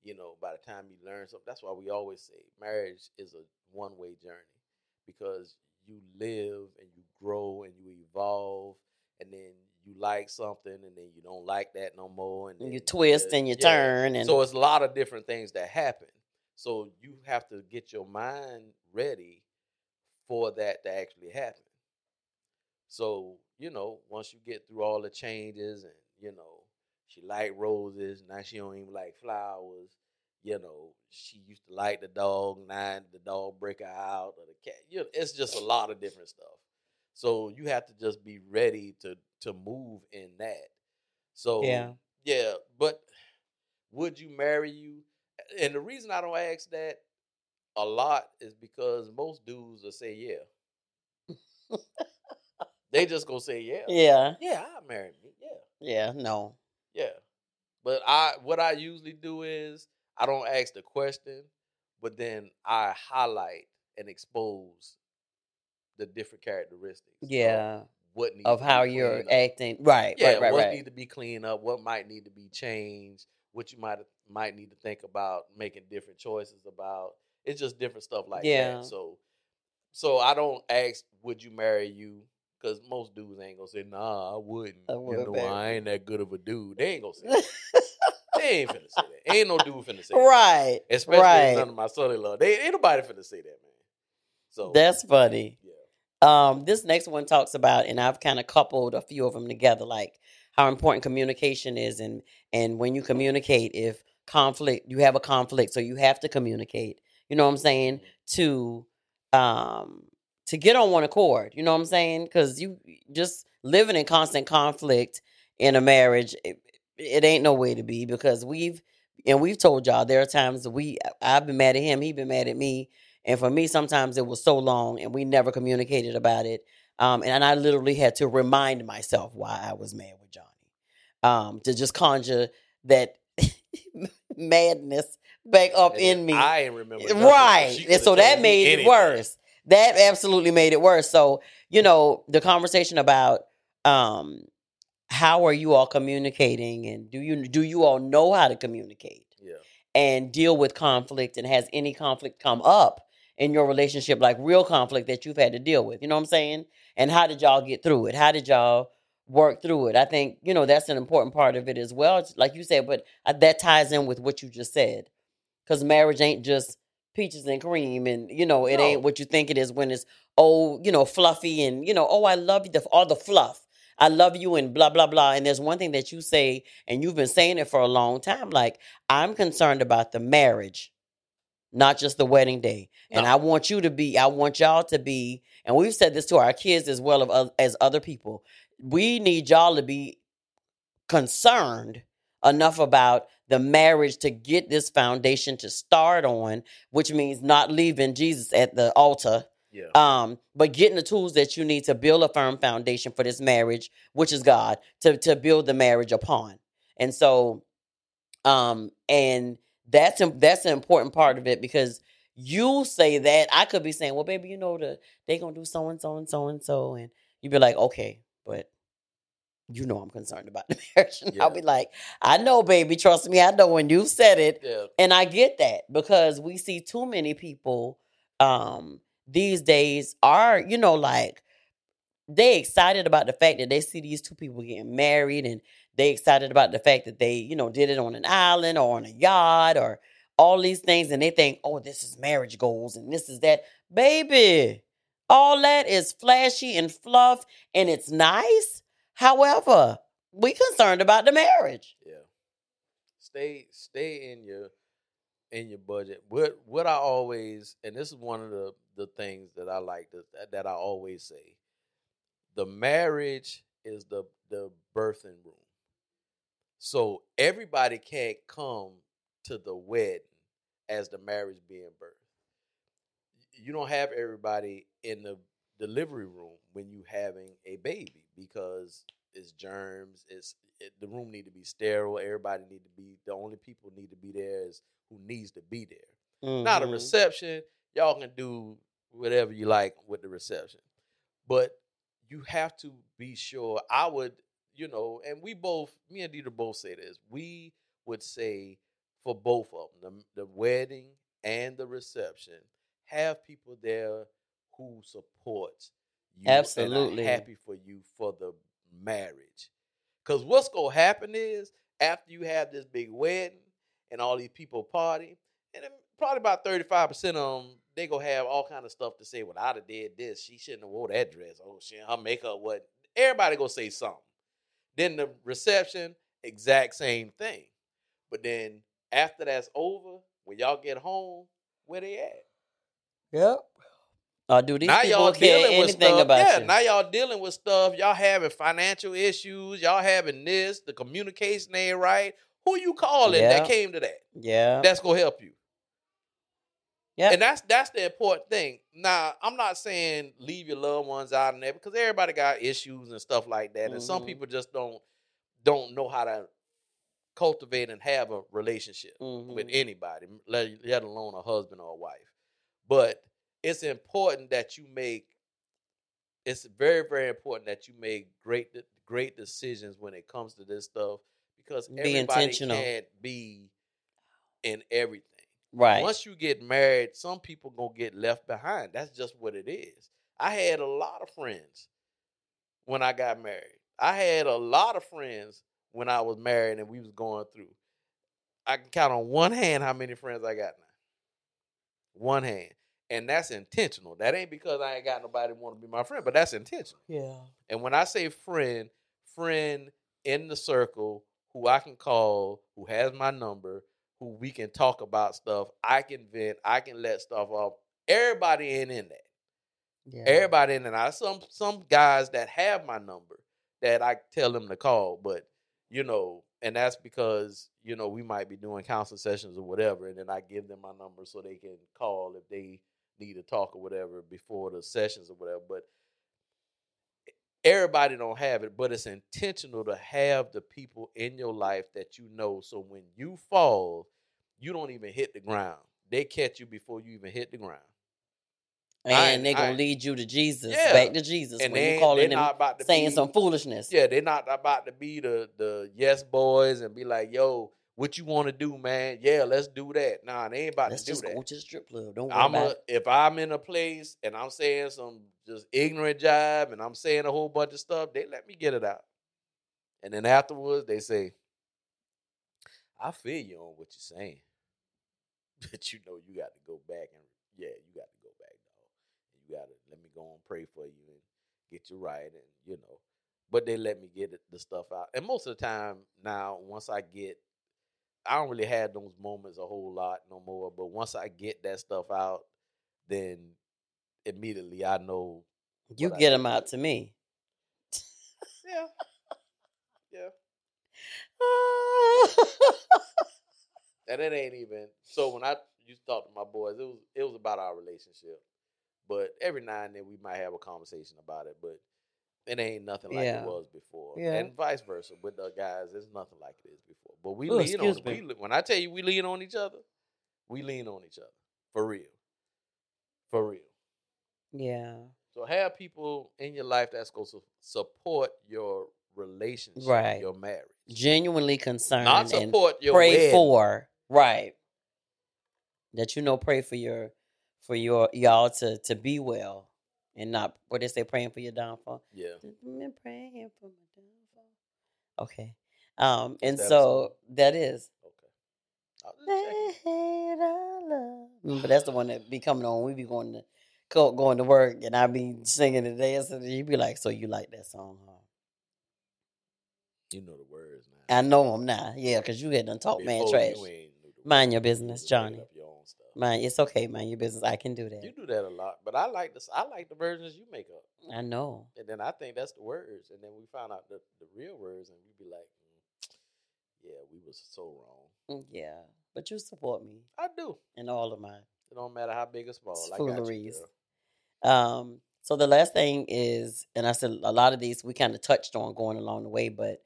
you know by the time you learn something that's why we always say marriage is a one way journey because you live and you grow and you evolve and then you like something and then you don't like that no more and You twist and you turn and so it's a lot of different things that happen. So you have to get your mind ready for that to actually happen. So you know once you get through all the changes and you know she liked roses now she don't even like flowers you know she used to like the dog now the dog break her out or the cat you know, it's just a lot of different stuff so you have to just be ready to to move in that. So Yeah. yeah but would you marry you? And the reason i don't ask that a lot is because most dudes will say yeah. They just gonna say yeah. Yeah, yeah i marry me. Yeah. Yeah, no, yeah. But I what I usually do is I don't ask the question, but then I highlight and expose the different characteristics. of yeah, what needs of to how be you're up. acting, right, Yeah, right, right, what right. need to be cleaned up, what might need to be changed, what you might might need to think about making different choices about. It's just different stuff like Yeah. that. So so I don't ask would you marry you because most dudes ain't gonna say, nah, I wouldn't. I you know, I ain't that good of a dude. They ain't gonna say that. *laughs* they ain't finna say that. Ain't no dude finna say that. right, Especially right. none of my son-in-law. They ain't nobody finna say that, man. So That's funny. yeah. Um, this next one talks about, and I've kind of coupled a few of them together, like how important communication is, and and when you communicate, if conflict, you have a conflict, so you have to communicate. You know what I'm saying? To um to get on one accord. You know what I'm saying? Because you just living in constant conflict in a marriage, it, it ain't no way to be. Because we've and we've told y'all there are times we I've been mad at him, he been mad at me, and for me, sometimes it was so long and we never communicated about it. Um, and I literally had to remind myself why I was mad with Johnny. Um, to just conjure that *laughs* madness back up And in me. I ain't remember. right. And so that made it worse. That absolutely made it worse. So, you know, the conversation about um how are you all communicating and do you do you all know how to communicate? Yeah. and deal with conflict and has any conflict come up in your relationship like real conflict that you've had to deal with you know what i'm saying? And how did y'all get through it? How did y'all work through it? I think you know that's an important part of it as well like you said but uh, that ties in with what you just said. Because marriage ain't just peaches and cream and you know it No. ain't what you think it is when it's oh you know fluffy and you know oh i love you the, all the fluff. I love you and blah blah blah. And there's one thing that you say and you've been saying it for a long time like i'm concerned about the marriage not just the wedding day and No. i want you to be i want y'all to be and we've said this to our kids as well as other people we need y'all to be concerned enough about the marriage to get this foundation to start on which means not leaving jesus at the altar Yeah. um but getting the tools that you need to build a firm foundation for this marriage which is god to to build the marriage upon and so um and that's that's an important part of it because you say that i could be saying well baby you know the they gonna do so and so and so and so and you'd be like okay but you know i'm concerned about the *laughs* marriage and i'll be like i know baby trust me i know when you said it Yeah. and I get that because we see too many people um these days are, you know, like they excited about the fact that they see these two people getting married and they excited about the fact that they, you know, did it on an island or on a yacht or all these things and they think, "Oh, this is marriage goals and this is that." Baby, all that is flashy and fluff and it's nice. However, we concerned about the marriage. Yeah. Stay stay in your in your budget. What what I always and this is one of the the things that I like to, that I always say. The marriage is the the birthing room. So everybody can't come to the wedding as the marriage being birthed. You don't have everybody in the delivery room when you having a baby because it's germs. It's it, the room need to be sterile. Everybody need to be the only people need to be there is who needs to be there. Mm-hmm. Not a reception. Y'all can do whatever you like with the reception, but you have to be sure. I would, you know, and we both, me and Deidre both say this. We would say for both of them, the, the wedding and the reception, have people there who supports you Absolutely. happy for you for the marriage. Because what's going to happen is after you have this big wedding and all these people party, and probably about 35% of them, they going to have all kind of stuff to say, well, I'd have did this. She shouldn't have wore that dress. Oh, shit, her makeup, what? Everybody going to say something. Then the reception, exact same thing. But then after that's over, when y'all get home, where they at? Yep. Uh, do these now people y'all care dealing with stuff. about yeah, you? now y'all dealing with stuff. Y'all having financial issues. Y'all having this. The communication ain't right. Who you calling yeah. that came to that? Yeah, that's gonna help you. Yeah, and that's that's the important thing. Now, I'm not saying leave your loved ones out in there because everybody got issues and stuff like that, mm-hmm. and some mm-hmm. people just don't don't know how to cultivate and have a relationship mm-hmm. with anybody, let, let alone a husband or a wife. But it's important that you make it's very very important that you make great great decisions when it comes to this stuff because be everybody intentional. can't be in everything. Right. Once you get married, some people gonna get left behind. That's just what it is. I had a lot of friends when I got married. I had a lot of friends when I was married and we was going through. I can count on one hand how many friends I got now. One hand and that's intentional. That ain't because I ain't got nobody want to be my friend, but that's intentional. Yeah. And when I say friend, friend in the circle who I can call, who has my number, who we can talk about stuff, I can vent, I can let stuff off. Everybody ain't in that. Yeah. Everybody in that. Some some guys that have my number that I tell them to call, but you know, and that's because you know we might be doing counseling sessions or whatever, and then I give them my number so they can call if they need to talk or whatever before the sessions or whatever. But everybody don't have it, but it's intentional to have the people in your life that you know. So when you fall, you don't even hit the ground. They catch you before you even hit the ground. And they're gonna I, lead you to Jesus, yeah. back to Jesus. And when you calling them saying be, some foolishness. Yeah, they're not about to be the the yes boys and be like, yo, what you want to do, man? Yeah, let's do that. Nah, they ain't about let's to do just that. Go to the strip club. Don't worry I'm a. If I'm in a place and I'm saying some just ignorant jive and I'm saying a whole bunch of stuff, they let me get it out. And then afterwards, they say, "I feel you on what you're saying, *laughs* but you know you got to go back and yeah, you got to go back, dog. You got to let me go and pray for you and get you right, and you know." But they let me get the stuff out, and most of the time now, once I get I don't really have those moments a whole lot no more. But once I get that stuff out, then immediately I know. You get them out to me. Yeah. Yeah. *laughs* and it ain't even so when I used to talk to my boys, it was it was about our relationship. But every now and then we might have a conversation about it. But it ain't nothing like yeah. it was before. Yeah. And vice versa with the guys, it's nothing like it is before. But we Ooh, lean on we, when I tell you we lean on each other, we lean on each other. For real. For real. Yeah. So have people in your life that's going to support your relationship, right. your marriage. Genuinely concerned. Not support your pray wedding. for. Right. That you know pray for your for your y'all to to be well and not what they say praying for your downfall. Yeah. praying for my downfall. Okay. Um, and that so that is. Okay. But that's the one that be coming on. We be going to going to work, and I be singing the dance, and you be like, "So you like that song, huh?" You know the words now. I know them now. Yeah, because you had done talk man trash. you ain't knew the Mind your business, Johnny. Up your own stuff. Man, it's okay, Mind Your business. I can do that. You do that a lot, but I like this. I like the versions you make up, I know. and then I think that's the words, and then we find out the, the real words, and we be like, mm, "Yeah, we was so wrong." Mm, Yeah, but you support me I do. in all of mine. It don't matter how big or small. It's I got you, fooleries. girl. Um, so the last thing is, and I said a lot of these we kind of touched on going along the way, but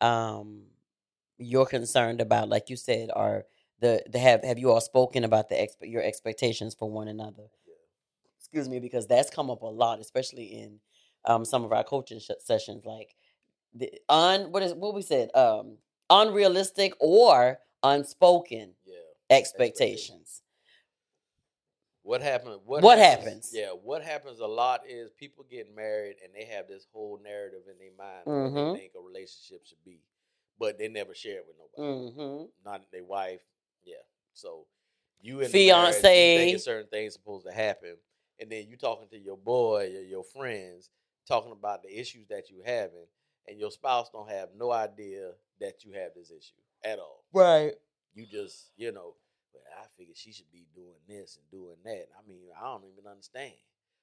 um, you're concerned about, like you said, are the the have have you all spoken about the your expectations for one another? Excuse me, because that's come up a lot, especially in um some of our coaching sh- sessions, like the un what is what we said, um, unrealistic or unspoken Yeah. expectations. What happened? What, What happens? Yeah, what happens a lot is people get married and they have this whole narrative in their mind of what they think a relationship should be, but they never share it with nobody, Mm-hmm. not their wife. Yeah, so you in the marriage, you thinking certain things supposed to happen, and then you talking to your boy or your friends, talking about the issues that you having, and your spouse don't have no idea that you have this issue at all. Right. You just, you know, but I figure she should be doing this and doing that. I mean, I don't even understand.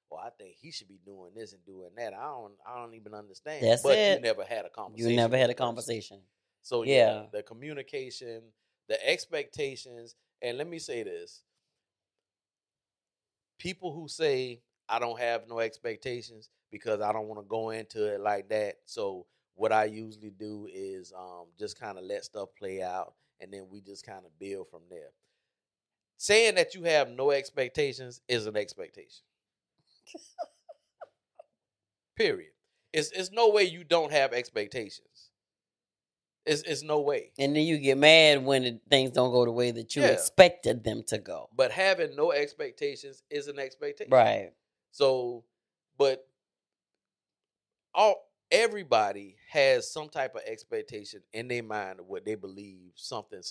Well, I think he should be doing this and doing that. I don't, I don't even understand. That's but it. you never had a conversation. You never had a conversation. So yeah, Yeah. the communication, the expectations, and let me say this: people who say I don't have no expectations because I don't want to go into it like that. So what I usually do is um, just kind of let stuff play out, and then we just kind of build from there. Saying that you have no expectations is an expectation. *laughs* Period. It's it's no way you don't have expectations. It's it's no way. And then you get mad when it, things don't go the way that you Yeah. expected them to go. But having no expectations is an expectation. Right. So, but all everybody has some type of expectation in their mind of what they believe something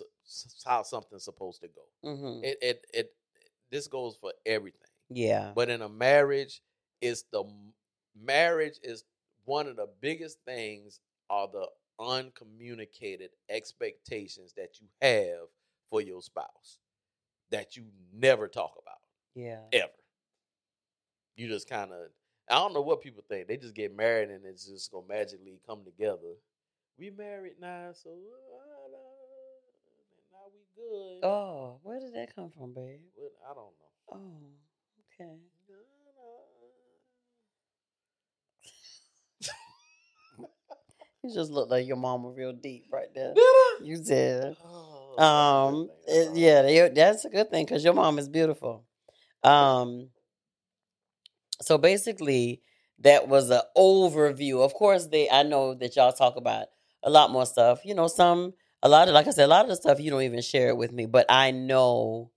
how something's supposed to go. hmm It it it this goes for everything. Yeah. But in a marriage, it's the marriage is one of the biggest things are the uncommunicated expectations that you have for your spouse that you never talk about Yeah. ever. You just kind of I don't know what people think. They just get married and it's just gonna magically come together. We married now, so uh, now we good. Oh, where did that come from, babe? I don't know. Oh, okay. You just look like your mama real deep right there. You did. Oh, Um, it- yeah, they- that's a good thing because your mom is beautiful. Um, so basically, that was an overview. Of course, they I know that y'all talk about a lot more stuff. You know, some a lot of like I said, a lot of the stuff you don't even share it with me, but I know.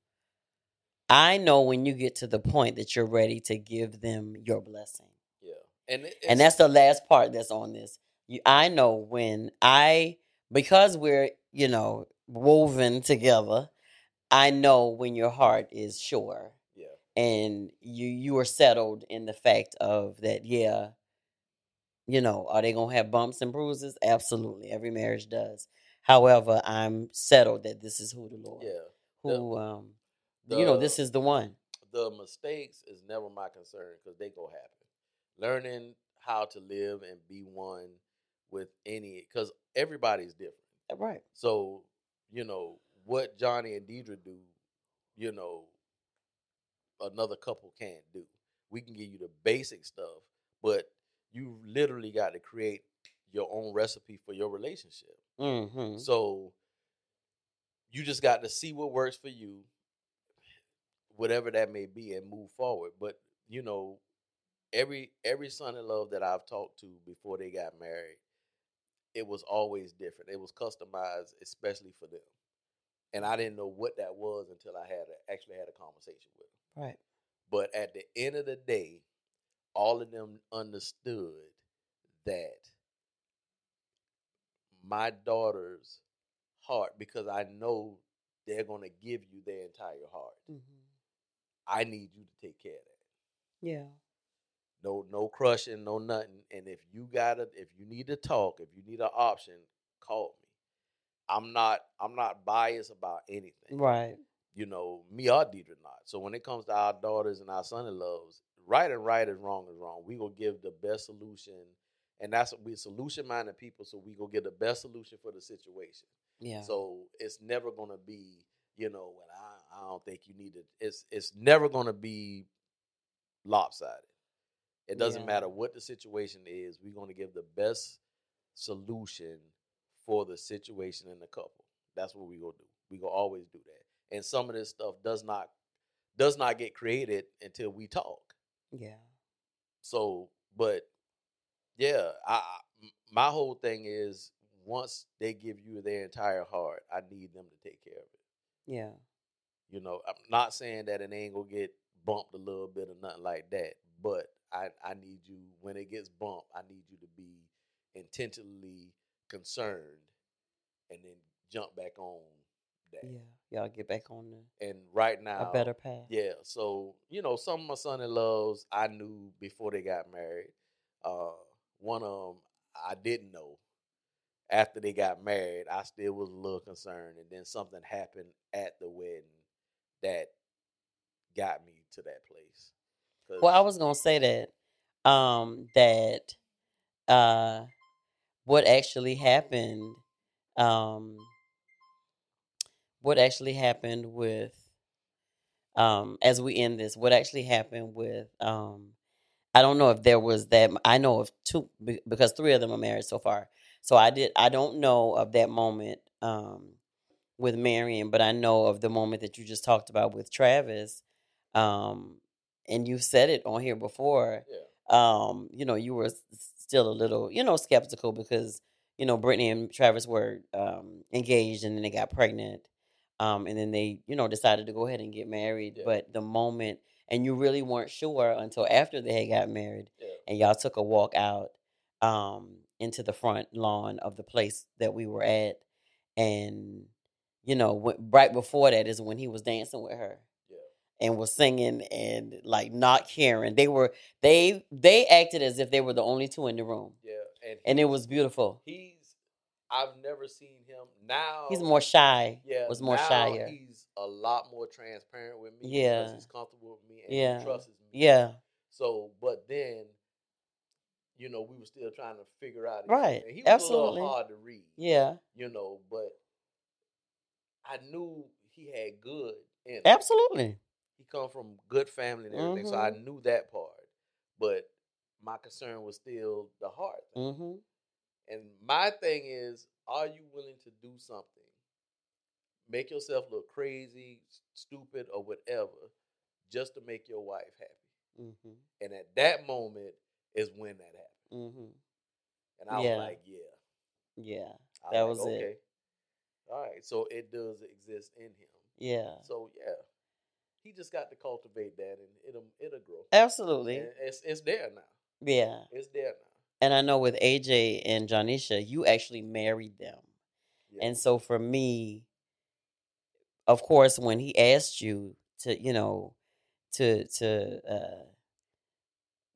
I know when you get to the point that you're ready to give them your blessing Yeah, and and that's the last part that's on this. You, I know when I because we're you know woven together. I know when your heart is sure yeah, and you you are settled in the fact of that. Yeah, you know, are they gonna have bumps and bruises? Absolutely, every marriage does. However, I'm settled that this is who the Lord, yeah. who um, you know, this is the one. the mistakes is never my concern because they go happen. Learning how to live and be one with any because everybody's different. Right. So you know what Johnny and Deidre do. You know, another couple can't do. We can give you the basic stuff, but you literally got to create your own recipe for your relationship. Mm-hmm. So you just got to see what works for you, whatever that may be, and move forward. But you know, every every son in love that I've talked to before they got married, it was always different. It was customized, especially for them. And I didn't know what that was until I had a, actually had a conversation with them. Right. But at the end of the day, all of them understood that my daughter's heart, because I know they're going to give you their entire heart. Mm-hmm. I need you to take care of that. Yeah. No, no crushing, no nothing. And if you gotta, if you need to talk, if you need an option, call me. I'm not, I'm not biased about anything. Right. You know, me or Deidre not. So when it comes to our daughters and our son-in-laws, right and right is wrong is wrong. We gonna give the best solution, and that's we solution minded people. So we gonna get the best solution for the situation. Yeah. So it's never gonna be, you know, well, I, I don't think you need it. It's it's never gonna be lopsided. It doesn't Yeah. matter what the situation is. We're gonna give the best solution for the situation in the couple. That's what we gonna do. We gonna always do that. And some of this stuff does not does not get created until we talk. yeah. So, but yeah, I my whole thing is once they give you their entire heart, I need them to take care of it. Yeah. You know, I'm not saying that it ain't gonna get bumped a little bit or nothing like that, but I I need you when it gets bumped, I need you to be intentionally concerned and then jump back on that. Yeah. Y'all get back on the, And right now a better path. yeah, so you know, some of my son-in-laws I knew before they got married. Uh, one of them I didn't know. After they got married, I still was a little concerned, and then something happened at the wedding that got me to that place. Well, I was gonna say that um that uh what actually happened um what actually happened with um as we end this what actually happened with um I don't know if there was that I know of two because three of them are married so far. So I did I don't know of that moment um with Marion, but I know of the moment that you just talked about with Travis. Um and you said it on here before yeah, um, you know, you were still a little, you know, skeptical because, you know, Brittany and Travis were um, engaged and then they got pregnant. Um, and then they, you know, decided to go ahead and get married. Yeah. But the moment, and you really weren't sure until after they had got married yeah, and y'all took a walk out um, into the front lawn of the place that we were at. And, you know, right before that is when he was dancing with her and was singing and like not caring. They were they they acted as if they were the only two in the room, yeah. And and it was beautiful. He's I've never seen him now. He's more shy. Yeah, was more shyer. He's a lot more transparent with me. Yeah. because he's comfortable with me and Yeah. he trusts me. Yeah, So, but then, you know, we were still trying to figure out. Right, he was a absolutely. little hard to read. yeah, You know, but I knew he had good in him. absolutely. He come from good family and everything, so I Mhm. knew that part. But my concern was still the heart. thing. hmm And my thing is, are you willing to do something? Make yourself look crazy, stupid, or whatever, just to make your wife happy. hmm And at that moment is when that happened. hmm And I Yeah. was like, yeah. Yeah, That like, was it. okay. All right. So it does exist in him. yeah, So yeah. He just got to cultivate that and it'll it'll grow. absolutely. And it's it's there now. Yeah, It's there now. and I know with AJ and Janisha, you actually married them. Yeah. And so for me, of course, when he asked you to, you know, to to uh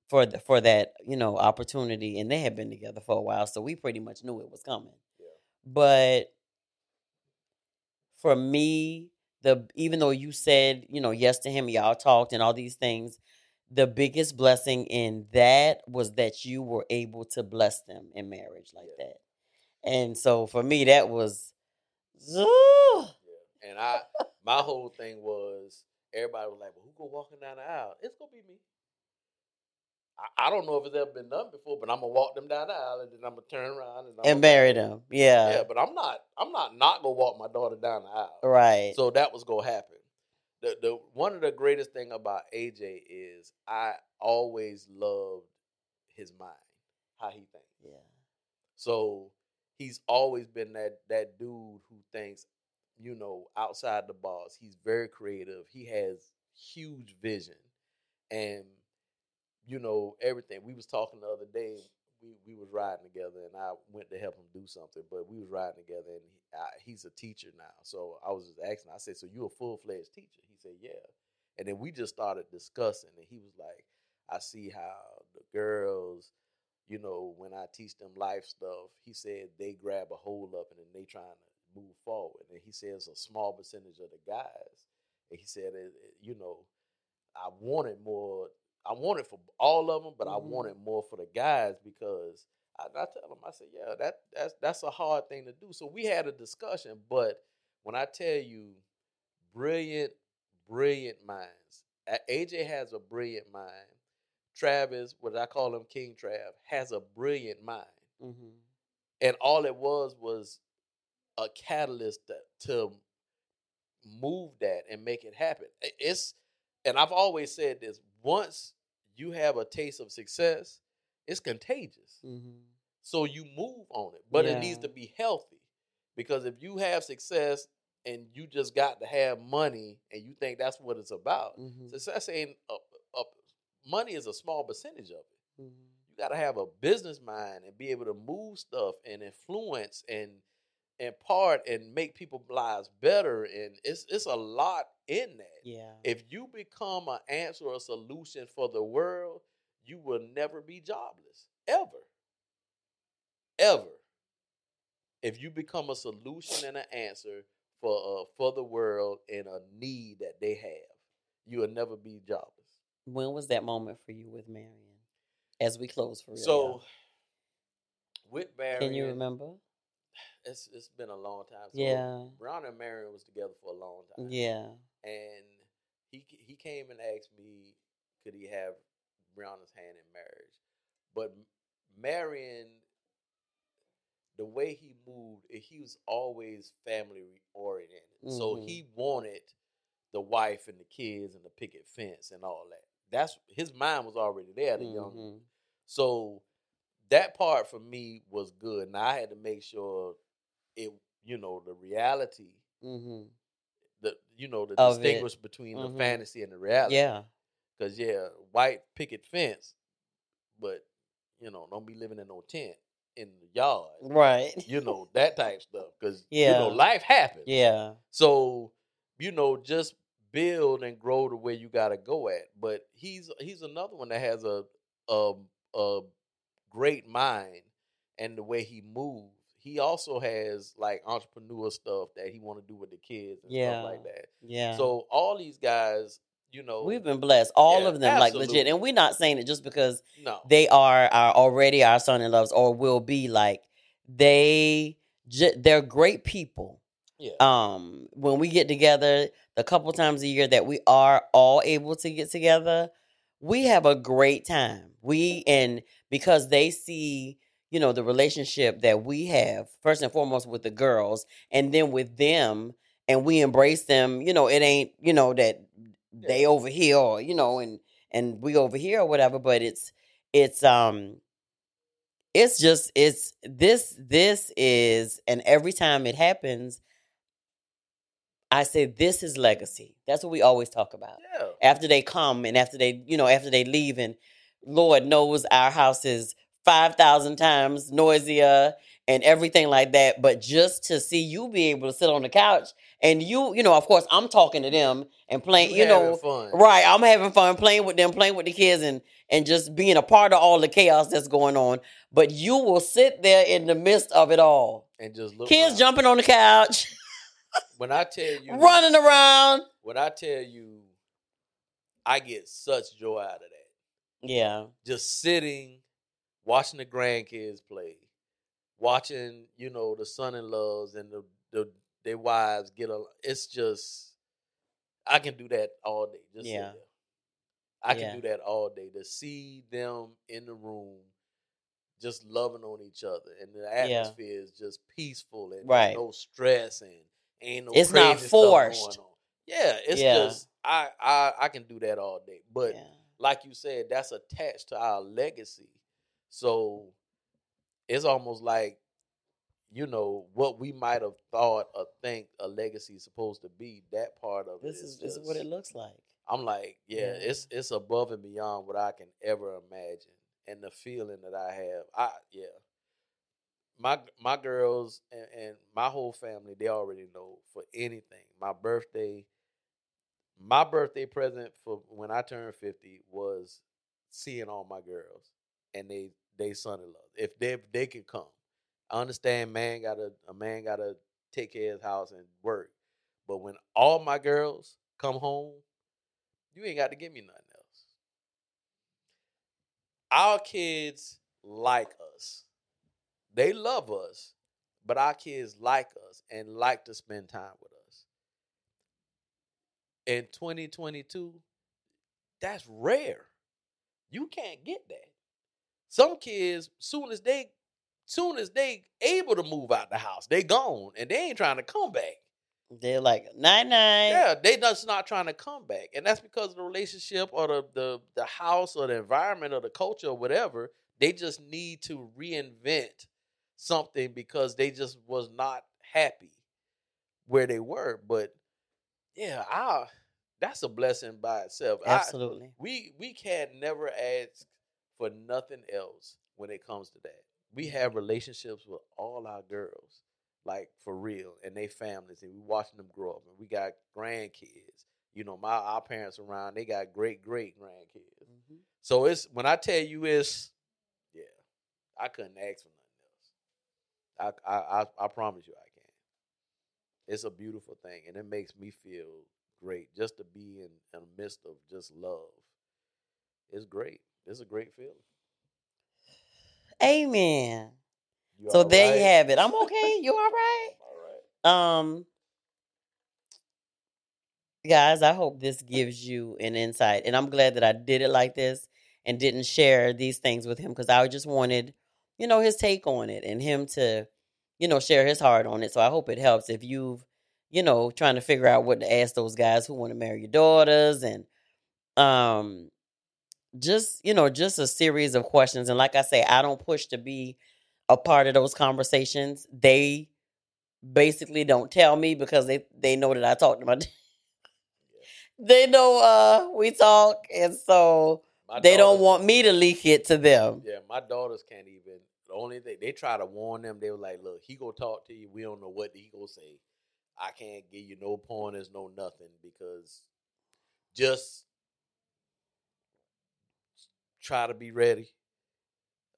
for the, for that, you know, opportunity, and they had been together for a while, so we pretty much knew it was coming. Yeah. But for me, the even though you said, you know, yes to him, y'all talked and all these things, the biggest blessing in that was that you were able to bless them in marriage like Yeah. that. And so for me, that was, Yeah. And I my whole thing was everybody was like, Well, who go walking down the aisle? It's gonna be me. I, I don't know if it's ever been done before, but I'm gonna walk them down the aisle and then I'm gonna turn around and, I'm and marry them. Yeah, Yeah, but I'm not I'm not not gonna walk my daughter down the aisle. right. So that was gonna happen. The the one of the greatest thing about AJ is I always loved his mind, how he thinks. yeah, So he's always been that that dude who thinks, you know, outside the box. He's very creative. He has huge vision, and you know everything. We was talking the other day. We we was riding together, and I went to help him do something. But we was riding together, and he, I, he's a teacher now. So I was just asking. I said, "So you a full fledged teacher?" He said, "Yeah." And then we just started discussing, and he was like, "I see how the girls, you know, when I teach them life stuff, he said they grab a hold up and then they trying to move forward. And he says a small percentage of the guys. And he said, it, it, you know, I wanted more. I wanted for all of them, but Mhm. I wanted more for the guys because I, I tell them, I said, yeah, that that's that's a hard thing to do. So we had a discussion, but when I tell you, brilliant, brilliant minds. AJ has a brilliant mind. Travis, what I call him King Trav, has a brilliant mind. Mm-hmm. And all it was was a catalyst to, to move that and make it happen. It's and I've always said this, once you have a taste of success, it's contagious. Mm-hmm. So you move on it, but it needs to be healthy. Because if you have success and you just got to have money and you think that's what it's about, Mm-hmm. success ain't a, a, money is a small percentage of it. Mm-hmm. You got to have a business mind and be able to move stuff and influence and impart and make people's lives better. And it's it's a lot in that. Yeah. If you become an answer or a solution for the world, you will never be jobless. Ever. Ever. If you become a solution and an answer for uh, for the world and a need that they have, you will never be jobless. When was that moment for you with Marion? As we close for real. So with Marion, can you remember? It's it's been a long time. So Yeah. Brown and Marion was together for a long time. Yeah. and he he came and asked me could he have Brianna's hand in marriage, but Marion, the way he moved, eh, he was always family oriented. So Mhm. he wanted the wife and the kids and the picket fence and all that. That's his mind was already there. The young, Mhm. so that part for me was good. Now I had to make sure it, you know, the reality Mhm. the you know the Of it. distinguish between Mhm. the fantasy and the reality. Yeah. Cause yeah, white picket fence, but you know, don't be living in no tent in the yard. Right. You know that type stuff. Cause you know life happens. Yeah. So you know just build and grow to where you got to go at. But he's he's another one that has a a a great mind and the way he moves. He also has like entrepreneur stuff that he want to do with the kids and Yeah. stuff like that. Yeah. So all these guys, you know, we've been blessed, all Yeah, of them, like legit. And we're not saying it just because no, they are our already our son in loves or will be like they j- they're great people yeah, um when we get together the couple times a year that we are all able to get together we have a great time. We and because they see you know the relationship that we have first and foremost with the girls and then with them and we embrace them you know it ain't you know that they over here or you know and and we over here or whatever but it's it's um it's just it's this this is and every time it happens i say this is legacy that's what we always talk about yeah, after they come and after they you know after they leave and lord knows our house is 5000 times noisier and everything like that but just to see you be able to sit on the couch and you you know of course i'm talking to them and playing you, know fun, Right. I'm having fun playing with them, playing with the kids and and just being a part of all the chaos that's going on. But you will sit there in the midst of it all. and just look. kids around. jumping on the couch, *laughs* When I tell you, running around. When I tell you, I get such joy out of that. Yeah. Just sitting, watching the grandkids play, watching you know the son-in-laws and the the their wives get a. It's just, I can do that all day. Just Yeah. I can Yeah. do that all day. To see them in the room, just loving on each other, and the Yeah. atmosphere is just peaceful and Right. no stress and ain't no. It's not forced. Yeah, it's Yeah. just I I I can do that all day. But yeah. like you said, that's attached to our legacy. So it's almost like, you know, what we might have thought or think a legacy is supposed to be, that part of This it is is, this is what it looks like. I'm like, yeah, Yeah. it's it's above and beyond what I can ever imagine. And the feeling that I have. I yeah. My my girls and, and my whole family, they already know for anything. My birthday, my birthday present for when I turned 50 was seeing all my girls. and they they son in law. If they if they can come, I understand. Man, gotta a man gotta take care of his house and work. But when all my girls come home, you ain't got to give me nothing else. Our kids like us. They love us, but our kids like us and like to spend time with us. In 2022, that's rare. You can't get that. Some kids, soon as they soon as they able to move out the house, they gone and they ain't trying to come back. They're like night night. Yeah, they just not trying to come back, and that's because of the relationship or the the the house or the environment or the culture or whatever. They just need to reinvent something because they just was not happy where they were. But yeah, I that's a blessing by itself. Absolutely. I, we we can never ask for nothing else when it comes to that. We have relationships with all our girls, like for real, and they families, and we watching them grow up, and we got grandkids. You know, my our parents around, they got great great grandkids. Mm-hmm. So it's when I tell you it's, yeah, I couldn't ask for. I I I, I promise you, I can. It's a beautiful thing, and it makes me feel great just to be in, in the midst of just love. It's great. It's a great feeling. Amen. You so there right? you have it. I'm okay. *laughs* You all right? all right. Um, guys, I hope this gives you an insight, and I'm glad that I did it like this and didn't share these things with him because I just wanted, you know, his take on it and him to, you know, share his heart on it. So I hope it helps if you've, you know, trying to figure out what to ask those guys who want to marry your daughters and, um, just you know just a series of questions. And like i say i don't push to be a part of those conversations. They basically don't tell me because they they know that i talk to my *laughs* they know uh we talk. And so my they don't want me to leak it to them. Yeah my daughters can't even the only thing they try to warn them they were like look he gonna talk to you we don't know what he gonna say i can't give you no pointers no nothing because just try to be ready.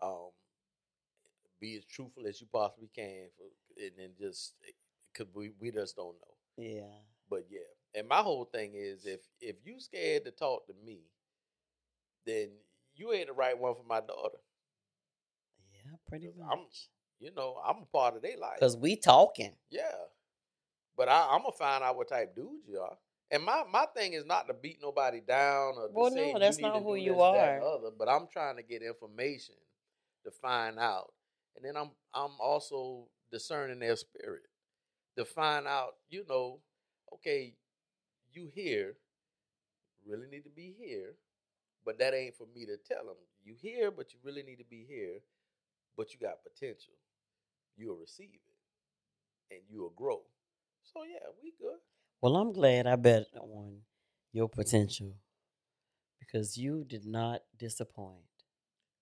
Um, be as truthful as you possibly can, for, and then just because eh, we we just don't know. Yeah. But yeah, and my whole thing is if if you scared to talk to me, then you ain't the right one for my daughter. Pretty much. I'm, you know, I'm a part of their life because we talking. Yeah, but I, I'm gonna find out what type dudes you are. And my, my thing is not to beat nobody down or well, no, that's not who you are. Other, but I'm trying to get information to find out, and then I'm I'm also discerning their spirit to find out. You know, okay, you here, really need to be here, but that ain't for me to tell them. You here, but you really need to be here, but you got potential. You'll receive it, and you'll grow. So yeah, we good. Well, I'm glad I bet on your potential because you did not disappoint.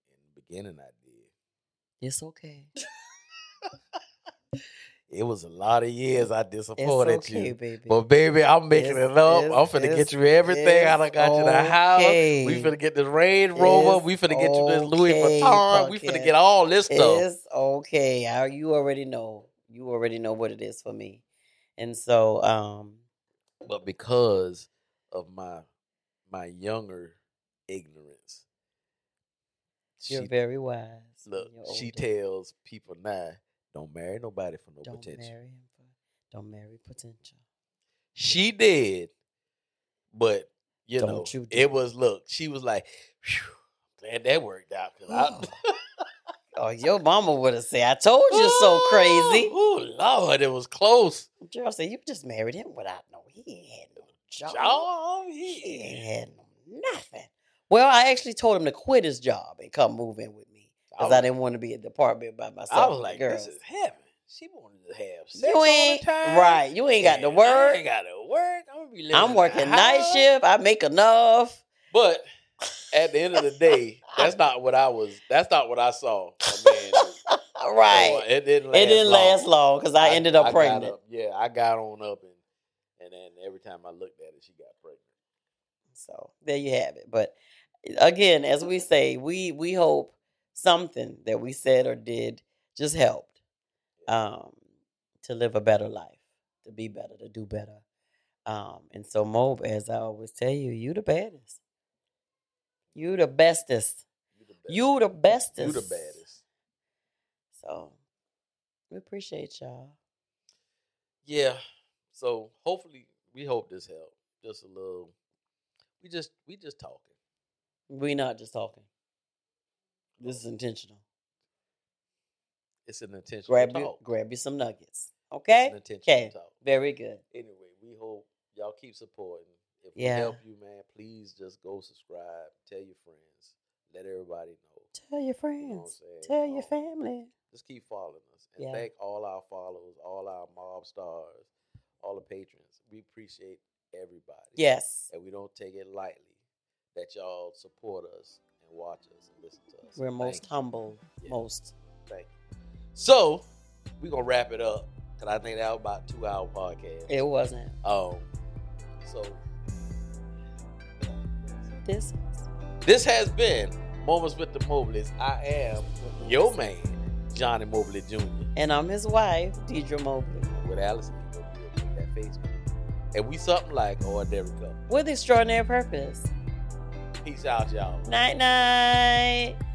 In the beginning, I did. It's okay. *laughs* it was a lot of years I disappointed okay, you. Baby. But baby, I'm making it's, it up. I'm finna get you everything. I done got okay. you the house. We finna get this Range Rover. It's we finna get you this Louis Vuitton. We finna get all this stuff. It's okay. You already know. You already know what it is for me. And so um but because of my my younger ignorance, you're she, very wise. Look, she tells people now, don't marry nobody for no don't potential. Marry him for, don't marry potential. She did, but you don't know, you it was look. She was like, glad that worked out. Cause I, *laughs* Oh, your mama would have said, I told you so crazy. Oh, Lord, it was close. Gerald said, You just married him without no, he ain't had no job. job? He, he ain't had no nothing. Well, I actually told him to quit his job and come move in with me because I, I, didn't want to be at the apartment by myself. I was like, Girls. This is heaven. She wanted to have sex you ain't, Right. You ain't got to work. I ain't got to work. I'm, I'm working night shift. I make enough. But at the end of the day, that's *laughs* not what I was. That's not what I saw. I mean, right. it didn't. Last it didn't long. last long because I, I, ended up I pregnant. Up, yeah, I got on up and and then every time I looked at it, she got pregnant. So there you have it. But again, as we say, we we hope something that we said or did just helped um, to live a better life, to be better, to do better. Um, and so, Mob, as I always tell you, you the baddest. You the bestest. You the best. You the bestest. You the baddest. So we appreciate y'all. Yeah. So hopefully, we hope this helped. Just a little. We just we just talking. We not just talking. This is intentional. It's an intentional Grab talk. you, grab you some nuggets. It's Okay. an intentional Okay. talk. Very good. Anyway, we hope y'all keep supporting. If Yeah. we help you, man, please just go subscribe. Tell your friends. Let everybody know. Tell your You know friends. Tell your Um, family. Just keep following us. And Yeah. thank all our followers, all our mob stars, all the patrons. We appreciate everybody. Yes. And we don't take it lightly that y'all support us and watch us and listen to us. We're Thank most you. humble. Yeah. Most. Thank you. So we're gonna wrap it up. Cause I think that was about two hour podcast. It wasn't. Um so This this has been Moments with the Mobleys. I am your man, Johnny Mobley Jr. And I'm his wife, Deidre Mobley. with Allison. You know, we'll make that Facebook. And we something like ordinary couple. With extraordinary purpose. Peace out, y'all. Night night.